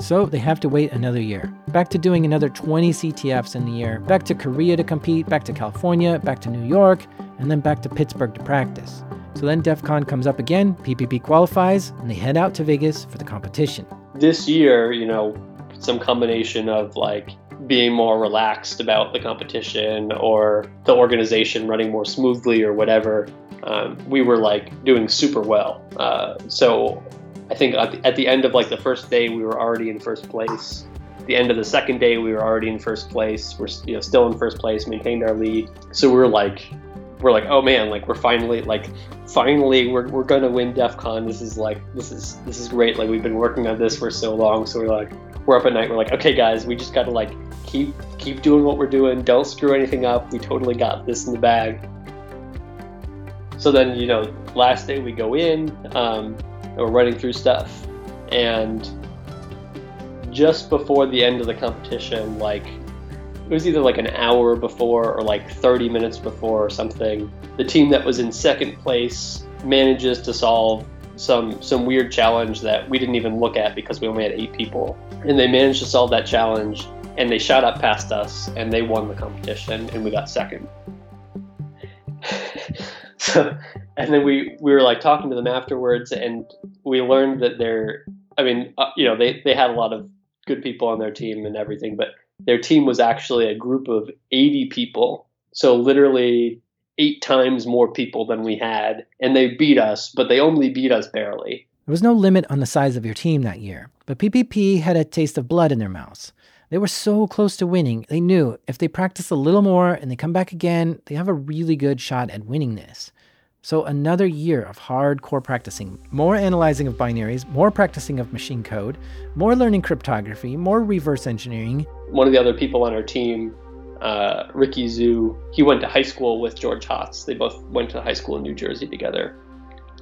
So they have to wait another year. Back to doing another 20 CTFs in the year, back to Korea to compete, back to California, back to New York, and then back to Pittsburgh to practice. So then DEF CON comes up again, PPP qualifies, and they head out to Vegas for the competition. This year, you know, some combination of like being more relaxed about the competition or the organization running more smoothly or whatever, um, we were like doing super well. Uh, so I think at the, at the end of like the first day, we were already in first place. the end of the second day, we were already in first place. We're you know still in first place, maintained our lead. So we we're like, we're like, oh man, like we're finally like, finally we're, we're gonna win DEF CON. This is like this is this is great. Like we've been working on this for so long. So we're like, we're up at night. We're like, okay guys, we just gotta like keep keep doing what we're doing. Don't screw anything up. We totally got this in the bag. So then you know, last day we go in. Um, we're running through stuff, and just before the end of the competition, like it was either like an hour before or like 30 minutes before or something, the team that was in second place manages to solve some some weird challenge that we didn't even look at because we only had eight people, and they managed to solve that challenge. And they shot up past us, and they won the competition, and we got second. (laughs) so and then we we were like talking to them afterwards and we learned that they're i mean uh, you know they they had a lot of good people on their team and everything but their team was actually a group of 80 people. So literally eight times more people than we had. And they beat us but they only beat us barely. There was no limit on the size of your team that year but ppp had a taste of blood in their mouths. They were so close to winning they knew if they practice a little more and they come back again they have a really good shot at winning this so, another year of hardcore practicing, more analyzing of binaries, more practicing of machine code, more learning cryptography, more reverse engineering. One of the other people on our team, uh, Ricky Zhou, he went to high school with George Hotz. They both went to high school in New Jersey together.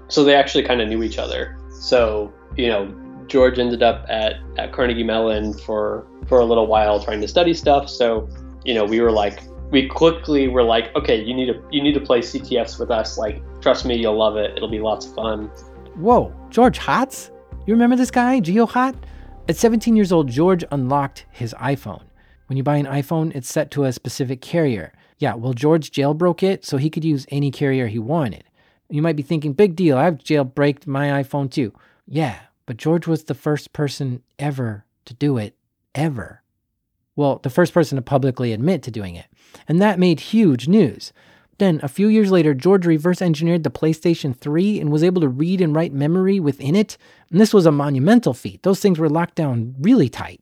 So, they actually kind of knew each other. So, you know, George ended up at, at Carnegie Mellon for, for a little while trying to study stuff. So, you know, we were like, we quickly were like, okay, you need to you need to play CTFs with us. Like, trust me, you'll love it. It'll be lots of fun. Whoa, George Hotz? You remember this guy, Geo GeoHot? At 17 years old, George unlocked his iPhone. When you buy an iPhone, it's set to a specific carrier. Yeah, well, George jailbroke it so he could use any carrier he wanted. You might be thinking, big deal, I've jailbreaked my iPhone too. Yeah, but George was the first person ever to do it, ever. Well, the first person to publicly admit to doing it and that made huge news. Then, a few years later, George reverse engineered the PlayStation 3 and was able to read and write memory within it. And this was a monumental feat. Those things were locked down really tight.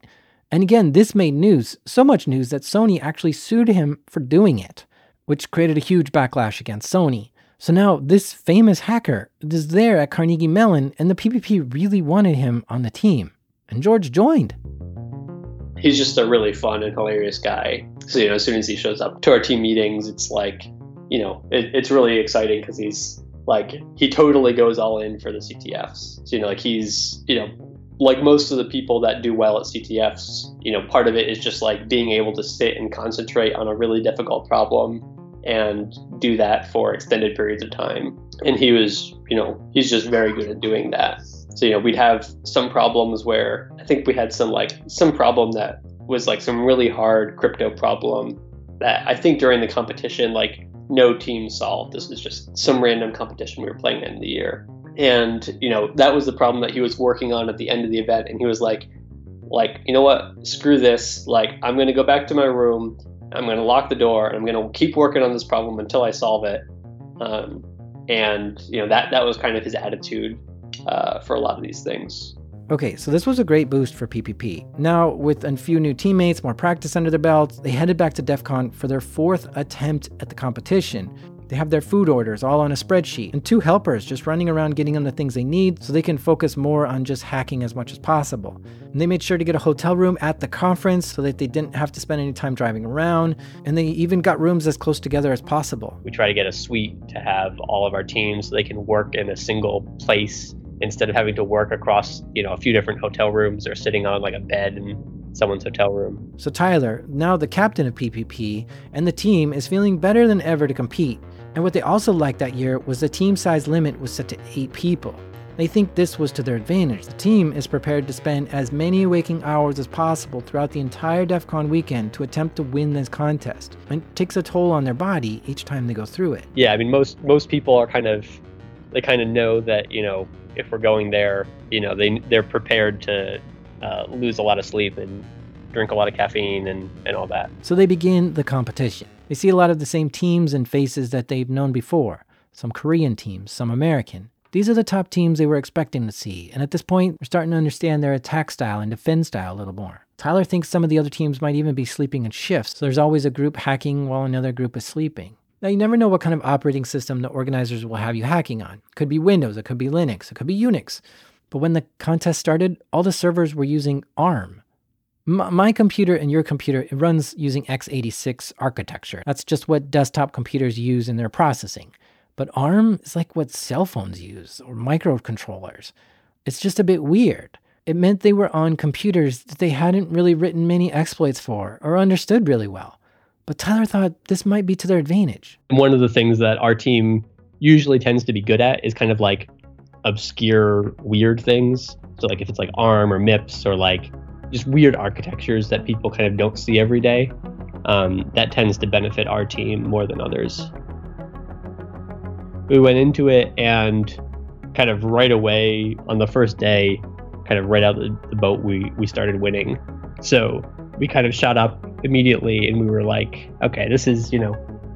And again, this made news, so much news that Sony actually sued him for doing it, which created a huge backlash against Sony. So now this famous hacker is there at Carnegie Mellon, and the PPP really wanted him on the team. And George joined he's just a really fun and hilarious guy. So you know, as soon as he shows up to our team meetings, it's like, you know, it, it's really exciting because he's like he totally goes all in for the CTFs. So you know, like he's you know, like most of the people that do well at CTFs, you know, part of it is just like being able to sit and concentrate on a really difficult problem and do that for extended periods of time. And he was, you know, he's just very good at doing that. So, you know, we'd have some problems where I think we had some like some problem that was like some really hard crypto problem that I think during the competition, like no team solved. This was just some random competition we were playing in the year. And, you know, that was the problem that he was working on at the end of the event. And he was like, like, you know what, screw this. Like, I'm going to go back to my room. I'm going to lock the door and I'm going to keep working on this problem until I solve it. Um, and, you know, that, that was kind of his attitude uh, for a lot of these things. Okay, so this was a great boost for PPP. Now, with a few new teammates, more practice under their belts, they headed back to DEF CON for their fourth attempt at the competition. They have their food orders all on a spreadsheet, and two helpers just running around getting them the things they need so they can focus more on just hacking as much as possible. And they made sure to get a hotel room at the conference so that they didn't have to spend any time driving around, and they even got rooms as close together as possible. We try to get a suite to have all of our teams so they can work in a single place instead of having to work across, you know, a few different hotel rooms or sitting on like a bed in someone's hotel room. So Tyler, now the captain of PPP, and the team is feeling better than ever to compete. And what they also liked that year was the team size limit was set to 8 people. They think this was to their advantage. The team is prepared to spend as many waking hours as possible throughout the entire DEF CON weekend to attempt to win this contest. And it takes a toll on their body each time they go through it. Yeah, I mean most most people are kind of they kind of know that, you know, if we're going there, you know, they they're prepared to uh, lose a lot of sleep and drink a lot of caffeine and, and all that. So they begin the competition. They see a lot of the same teams and faces that they've known before some Korean teams, some American. These are the top teams they were expecting to see, and at this point, they're starting to understand their attack style and defend style a little more. Tyler thinks some of the other teams might even be sleeping in shifts, so there's always a group hacking while another group is sleeping. Now, you never know what kind of operating system the organizers will have you hacking on. It could be Windows, it could be Linux, it could be Unix. But when the contest started, all the servers were using ARM. M- my computer and your computer it runs using x86 architecture. That's just what desktop computers use in their processing. But ARM is like what cell phones use or microcontrollers. It's just a bit weird. It meant they were on computers that they hadn't really written many exploits for or understood really well. But Tyler thought this might be to their advantage. One of the things that our team usually tends to be good at is kind of like obscure, weird things. So, like if it's like ARM or MIPS or like just weird architectures that people kind of don't see every day, um, that tends to benefit our team more than others. We went into it and kind of right away on the first day, kind of right out the, the boat, we, we started winning. So we kind of shot up immediately and we were like, okay, this is, you know,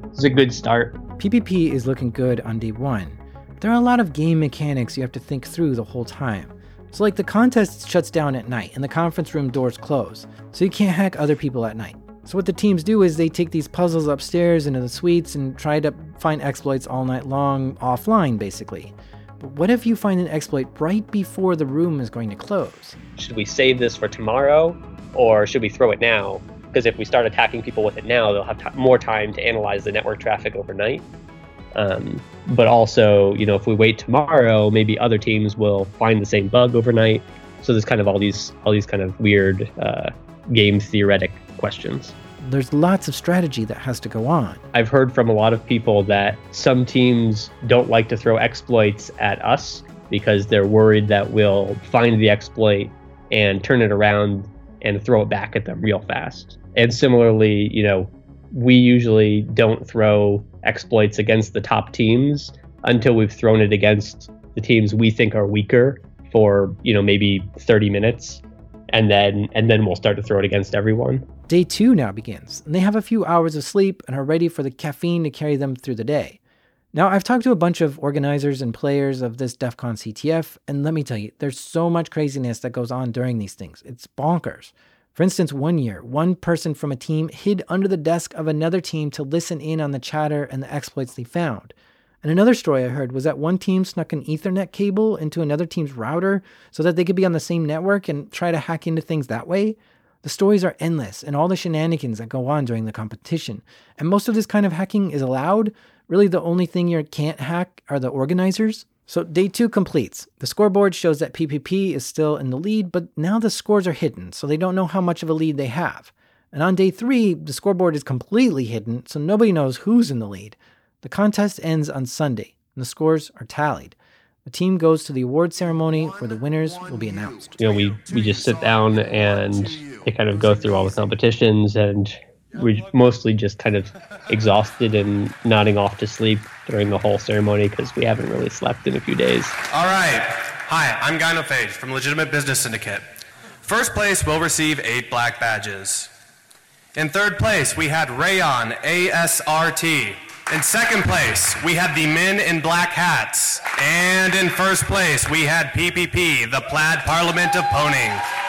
this is a good start. PPP is looking good on day one. There are a lot of game mechanics you have to think through the whole time. So, like the contest shuts down at night and the conference room doors close, so you can't hack other people at night. So, what the teams do is they take these puzzles upstairs into the suites and try to find exploits all night long offline, basically. But what if you find an exploit right before the room is going to close? Should we save this for tomorrow or should we throw it now? Because if we start attacking people with it now, they'll have t- more time to analyze the network traffic overnight. Um, but also, you know, if we wait tomorrow, maybe other teams will find the same bug overnight. So there's kind of all these all these kind of weird uh, game theoretic questions. There's lots of strategy that has to go on. I've heard from a lot of people that some teams don't like to throw exploits at us because they're worried that we'll find the exploit and turn it around and throw it back at them real fast. And similarly, you know, we usually don't throw exploits against the top teams until we've thrown it against the teams we think are weaker for, you know, maybe 30 minutes and then and then we'll start to throw it against everyone. Day 2 now begins. And they have a few hours of sleep and are ready for the caffeine to carry them through the day. Now, I've talked to a bunch of organizers and players of this DEF CON CTF, and let me tell you, there's so much craziness that goes on during these things. It's bonkers. For instance, one year, one person from a team hid under the desk of another team to listen in on the chatter and the exploits they found. And another story I heard was that one team snuck an Ethernet cable into another team's router so that they could be on the same network and try to hack into things that way. The stories are endless and all the shenanigans that go on during the competition. And most of this kind of hacking is allowed, Really, the only thing you can't hack are the organizers. So, day two completes. The scoreboard shows that PPP is still in the lead, but now the scores are hidden, so they don't know how much of a lead they have. And on day three, the scoreboard is completely hidden, so nobody knows who's in the lead. The contest ends on Sunday, and the scores are tallied. The team goes to the award ceremony where the winners will be announced. You know, we, we just sit down and they kind of go through all the competitions and we're mostly just kind of exhausted and nodding off to sleep during the whole ceremony because we haven't really slept in a few days. All right. Hi, I'm Gynophage from Legitimate Business Syndicate. First place will receive eight black badges. In third place, we had Raon ASRT. In second place, we had the men in black hats. And in first place, we had PPP, the Plaid Parliament of Pwning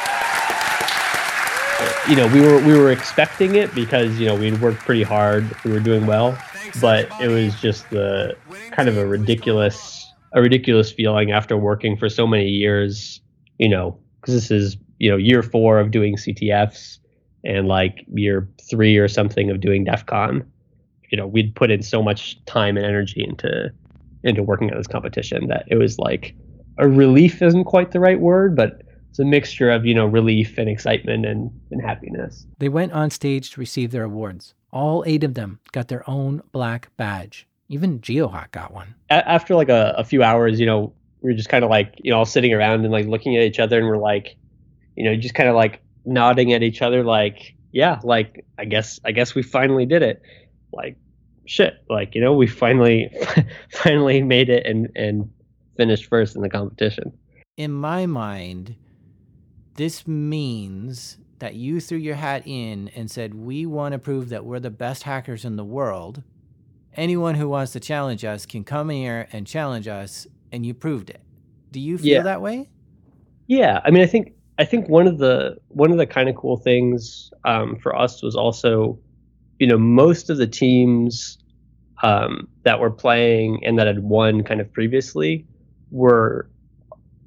you know, we were we were expecting it because you know we'd worked pretty hard, we were doing well, but it was just the kind of a ridiculous, a ridiculous feeling after working for so many years. You know, because this is you know year four of doing CTFs and like year three or something of doing DEF CON. You know, we'd put in so much time and energy into into working on this competition that it was like a relief isn't quite the right word, but it's a mixture of you know relief and excitement and, and happiness. They went on stage to receive their awards. All eight of them got their own black badge. Even GeoHot got one. A- after like a, a few hours, you know, we were just kind of like you know all sitting around and like looking at each other, and we're like, you know, just kind of like nodding at each other, like, yeah, like I guess I guess we finally did it. Like shit, like you know, we finally (laughs) finally made it and and finished first in the competition. In my mind, this means that you threw your hat in and said, We want to prove that we're the best hackers in the world. Anyone who wants to challenge us can come here and challenge us, and you proved it. Do you feel Yeah. that way? Yeah, I mean, I think I think one of the one of the kind of cool things um, for us was also, you know, most of the teams um, that were playing and that had won kind of previously were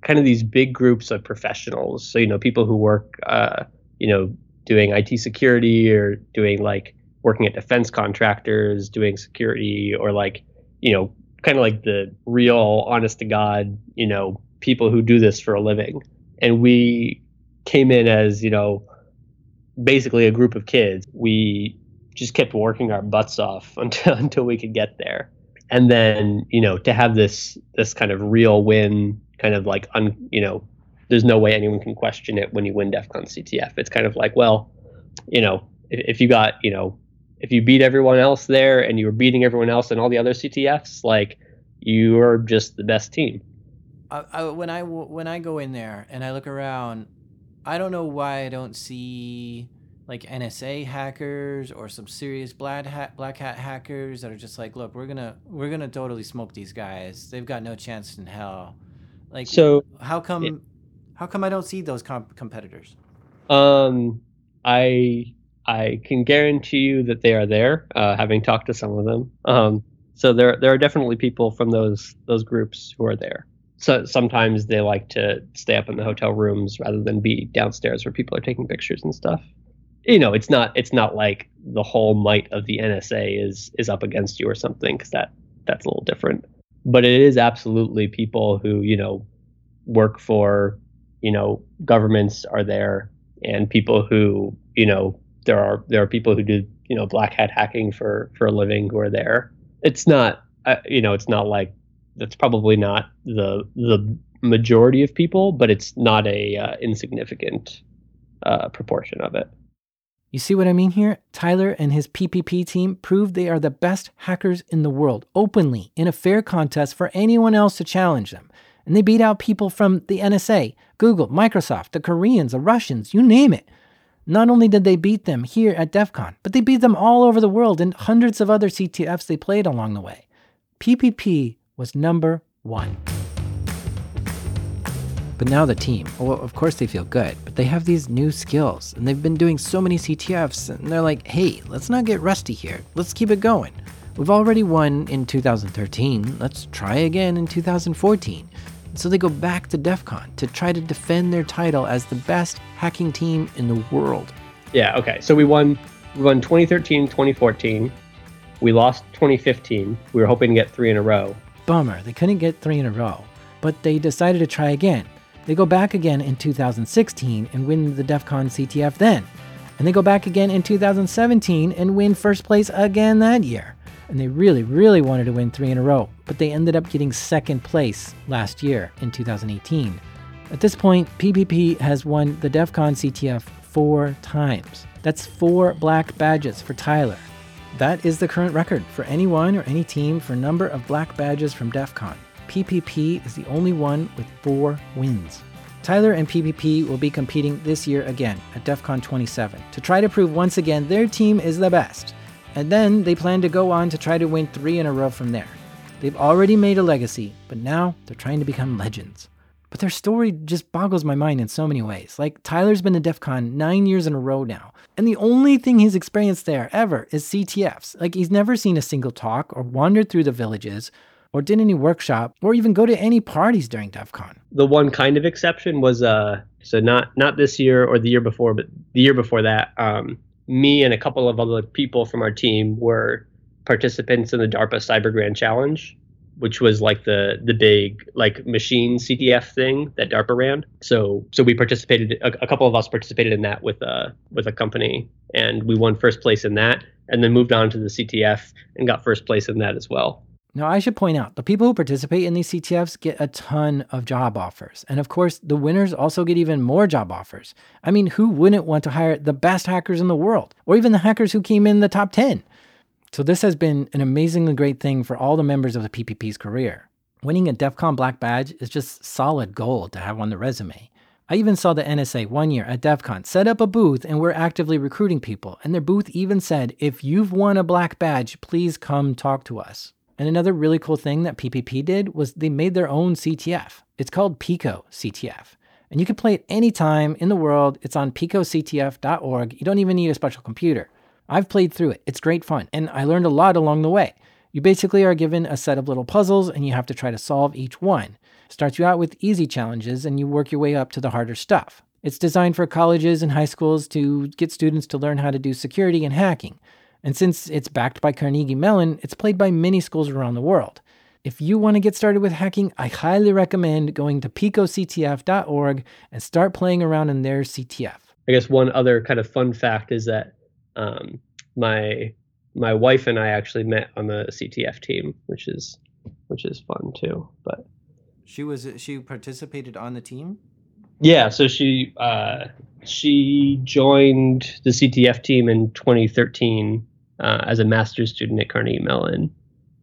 kind of these big groups of professionals. So you know, people who work, uh, you know, doing IT security or doing like working at defense contractors, doing security, or like you know, kind of like the real, honest to god, you know, people who do this for a living. And we came in as you know basically a group of kids. We just kept working our butts off (laughs) until until we could get there. And then you know to have this this kind of real win kind of like un, you know there's no way anyone can question it when you win defcon ctf it's kind of like well you know if, if you got you know if you beat everyone else there and you were beating everyone else in all the other ctfs like you're just the best team I, I, when I when I go in there and I look around, I don't know why I don't see like NSA hackers or some serious black hat black hat hackers that are just like, look, we're gonna we're gonna totally smoke these guys. They've got no chance in hell. Like, so how come yeah. how come I don't see those comp- competitors? Um, I I can guarantee you that they are there. Uh, having talked to some of them, um, so there there are definitely people from those those groups who are there. So sometimes they like to stay up in the hotel rooms rather than be downstairs where people are taking pictures and stuff. You know, it's not it's not like the whole might of the NSA is is up against you or something because that that's a little different. But it is absolutely people who you know work for you know governments are there and people who you know there are there are people who do you know black hat hacking for for a living who are there. It's not uh, you know it's not like that's probably not the the majority of people but it's not a uh, insignificant uh, proportion of it You see what I mean here? Tyler and his PPP team proved they are the best hackers in the world, openly, in a fair contest for anyone else to challenge them. And they beat out people from the NSA, Google, Microsoft, the Koreans, the Russians, you name it. Not only did they beat them here at DEF CON, but they beat them all over the world in hundreds of other CTFs they played along the way. PPP was number one. But now the team, well, of course they feel good, but they have these new skills and they've been doing so many CTFs and they're like, hey, let's not get rusty here. Let's keep it going. We've already won in 2013. Let's try again in 2014. So they go back to DEF CON to try to defend their title as the best hacking team in the world. yeah okay so we won we won 2013 2014 we lost 2015 we were hoping to get three in a row Bummer, they couldn't get three in a row, but they decided to try again. They go back again in 2016 and win the DEF CON CTF then. And they go back again in 2017 and win first place again that year. And they really, really wanted to win three in a row, but they ended up getting second place last year in 2018. At this point, PPP has won the DEF CON CTF four times. That's four black badges for Tyler. That is the current record for anyone or any team for number of black badges from DEF CON. PPP is the only one with four wins. Tyler and PPP will be competing this year again at DEF CON 27 to try to prove once again their team is the best. And then they plan to go on to try to win three in a row from there. They've already made a legacy, but now they're trying to become legends. But their story just boggles my mind in so many ways. Like, Tyler's been to DEF CON nine years in a row now, and the only thing he's experienced there ever is CTFs. Like, he's never seen a single talk or wandered through the villages or did any workshop or even go to any parties during DEF CON. The one kind of exception was uh so not not this year or the year before, but the year before that, um, me and a couple of other people from our team were participants in the DARPA Cyber Grand Challenge, which was like the the big like machine CTF thing that DARPA ran. So so we participated. A, a couple of us participated in that with a with a company, and we won first place in that, and then moved on to the CTF and got first place in that as well. Now, I should point out the people who participate in these CTFs get a ton of job offers. And of course, the winners also get even more job offers. I mean, who wouldn't want to hire the best hackers in the world, or even the hackers who came in the top 10? So, this has been an amazingly great thing for all the members of the PPP's career. Winning a DEF CON Black Badge is just solid gold to have on the resume. I even saw the NSA one year at DEF CON set up a booth and we're actively recruiting people. And their booth even said, if you've won a black badge, please come talk to us. And another really cool thing that PPP did was they made their own CTF. It's called Pico CTF. And you can play it anytime in the world. It's on picoctf.org. You don't even need a special computer. I've played through it. It's great fun. And I learned a lot along the way. You basically are given a set of little puzzles and you have to try to solve each one. It starts you out with easy challenges and you work your way up to the harder stuff. It's designed for colleges and high schools to get students to learn how to do security and hacking. And since it's backed by Carnegie Mellon, it's played by many schools around the world. If you want to get started with hacking, I highly recommend going to picoctf.org and start playing around in their CTF. I guess one other kind of fun fact is that um, my my wife and I actually met on the CTF team, which is which is fun too. But she was she participated on the team. Yeah, so she uh, she joined the CTF team in 2013 uh, as a master's student at Carnegie Mellon.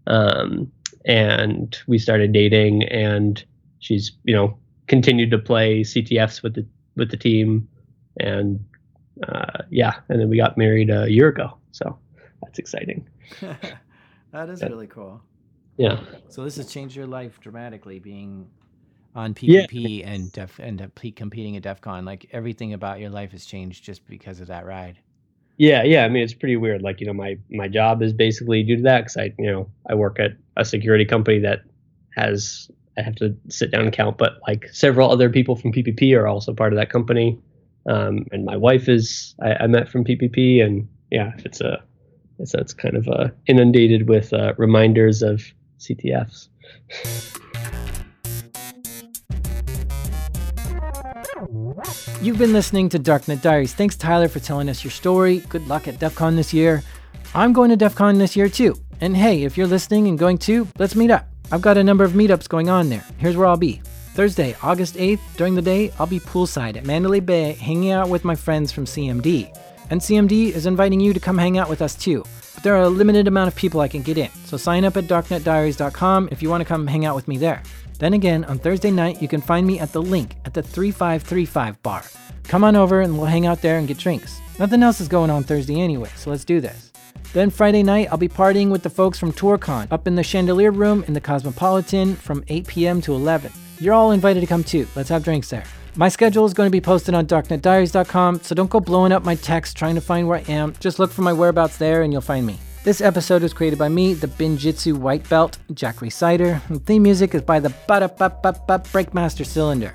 Um, and we started dating and she's, you know, continued to play CTFs with the, with the team. And, uh, yeah, and then we got married a year ago. So that's exciting. (laughs) that is really cool. Yeah. So this has changed your life dramatically being on PPP yeah. and def and competing at DEF CON. Like everything about your life has changed just because of that ride. Yeah, yeah. I mean, it's pretty weird. Like, you know, my my job is basically due to that because I, you know, I work at a security company that has I have to sit down and count, but like several other people from PPP are also part of that company. Um, and my wife is I, I, met from PPP, and yeah, it's a it's it's kind of uh, inundated with uh, reminders of CTFs. (laughs) You've been listening to Darknet Diaries. Thanks, Tyler, for telling us your story. Good luck at DEF CON this year. I'm going to DEF CON this year too. And hey, if you're listening and going too, let's meet up. I've got a number of meetups going on there. Here's where I'll be. Thursday, August 8th, during the day, I'll be poolside at Mandalay Bay hanging out with my friends from CMD. And CMD is inviting you to come hang out with us too. But there are a limited amount of people I can get in, so sign up at darknetdiaries.com if you want to come hang out with me there. Then again, on Thursday night, you can find me at the LINQ at the 3535 bar. Come on over and we'll hang out there and get drinks. Nothing else is going on Thursday anyway, so let's do this. Then Friday night, I'll be partying with the folks from TourCon up in the Chandelier Room in the Cosmopolitan from 8 p.m. to 11. You're all invited to come too. Let's have drinks there. My schedule is going to be posted on darknetdiaries.com, so don't go blowing up my text trying to find where I am. Just look for my whereabouts there and you'll find me. This episode was created by me, the Binjitsu White Belt, Jack Rhysider. The theme music is by the Ba Da Ba Ba Ba Breakmaster Cylinder.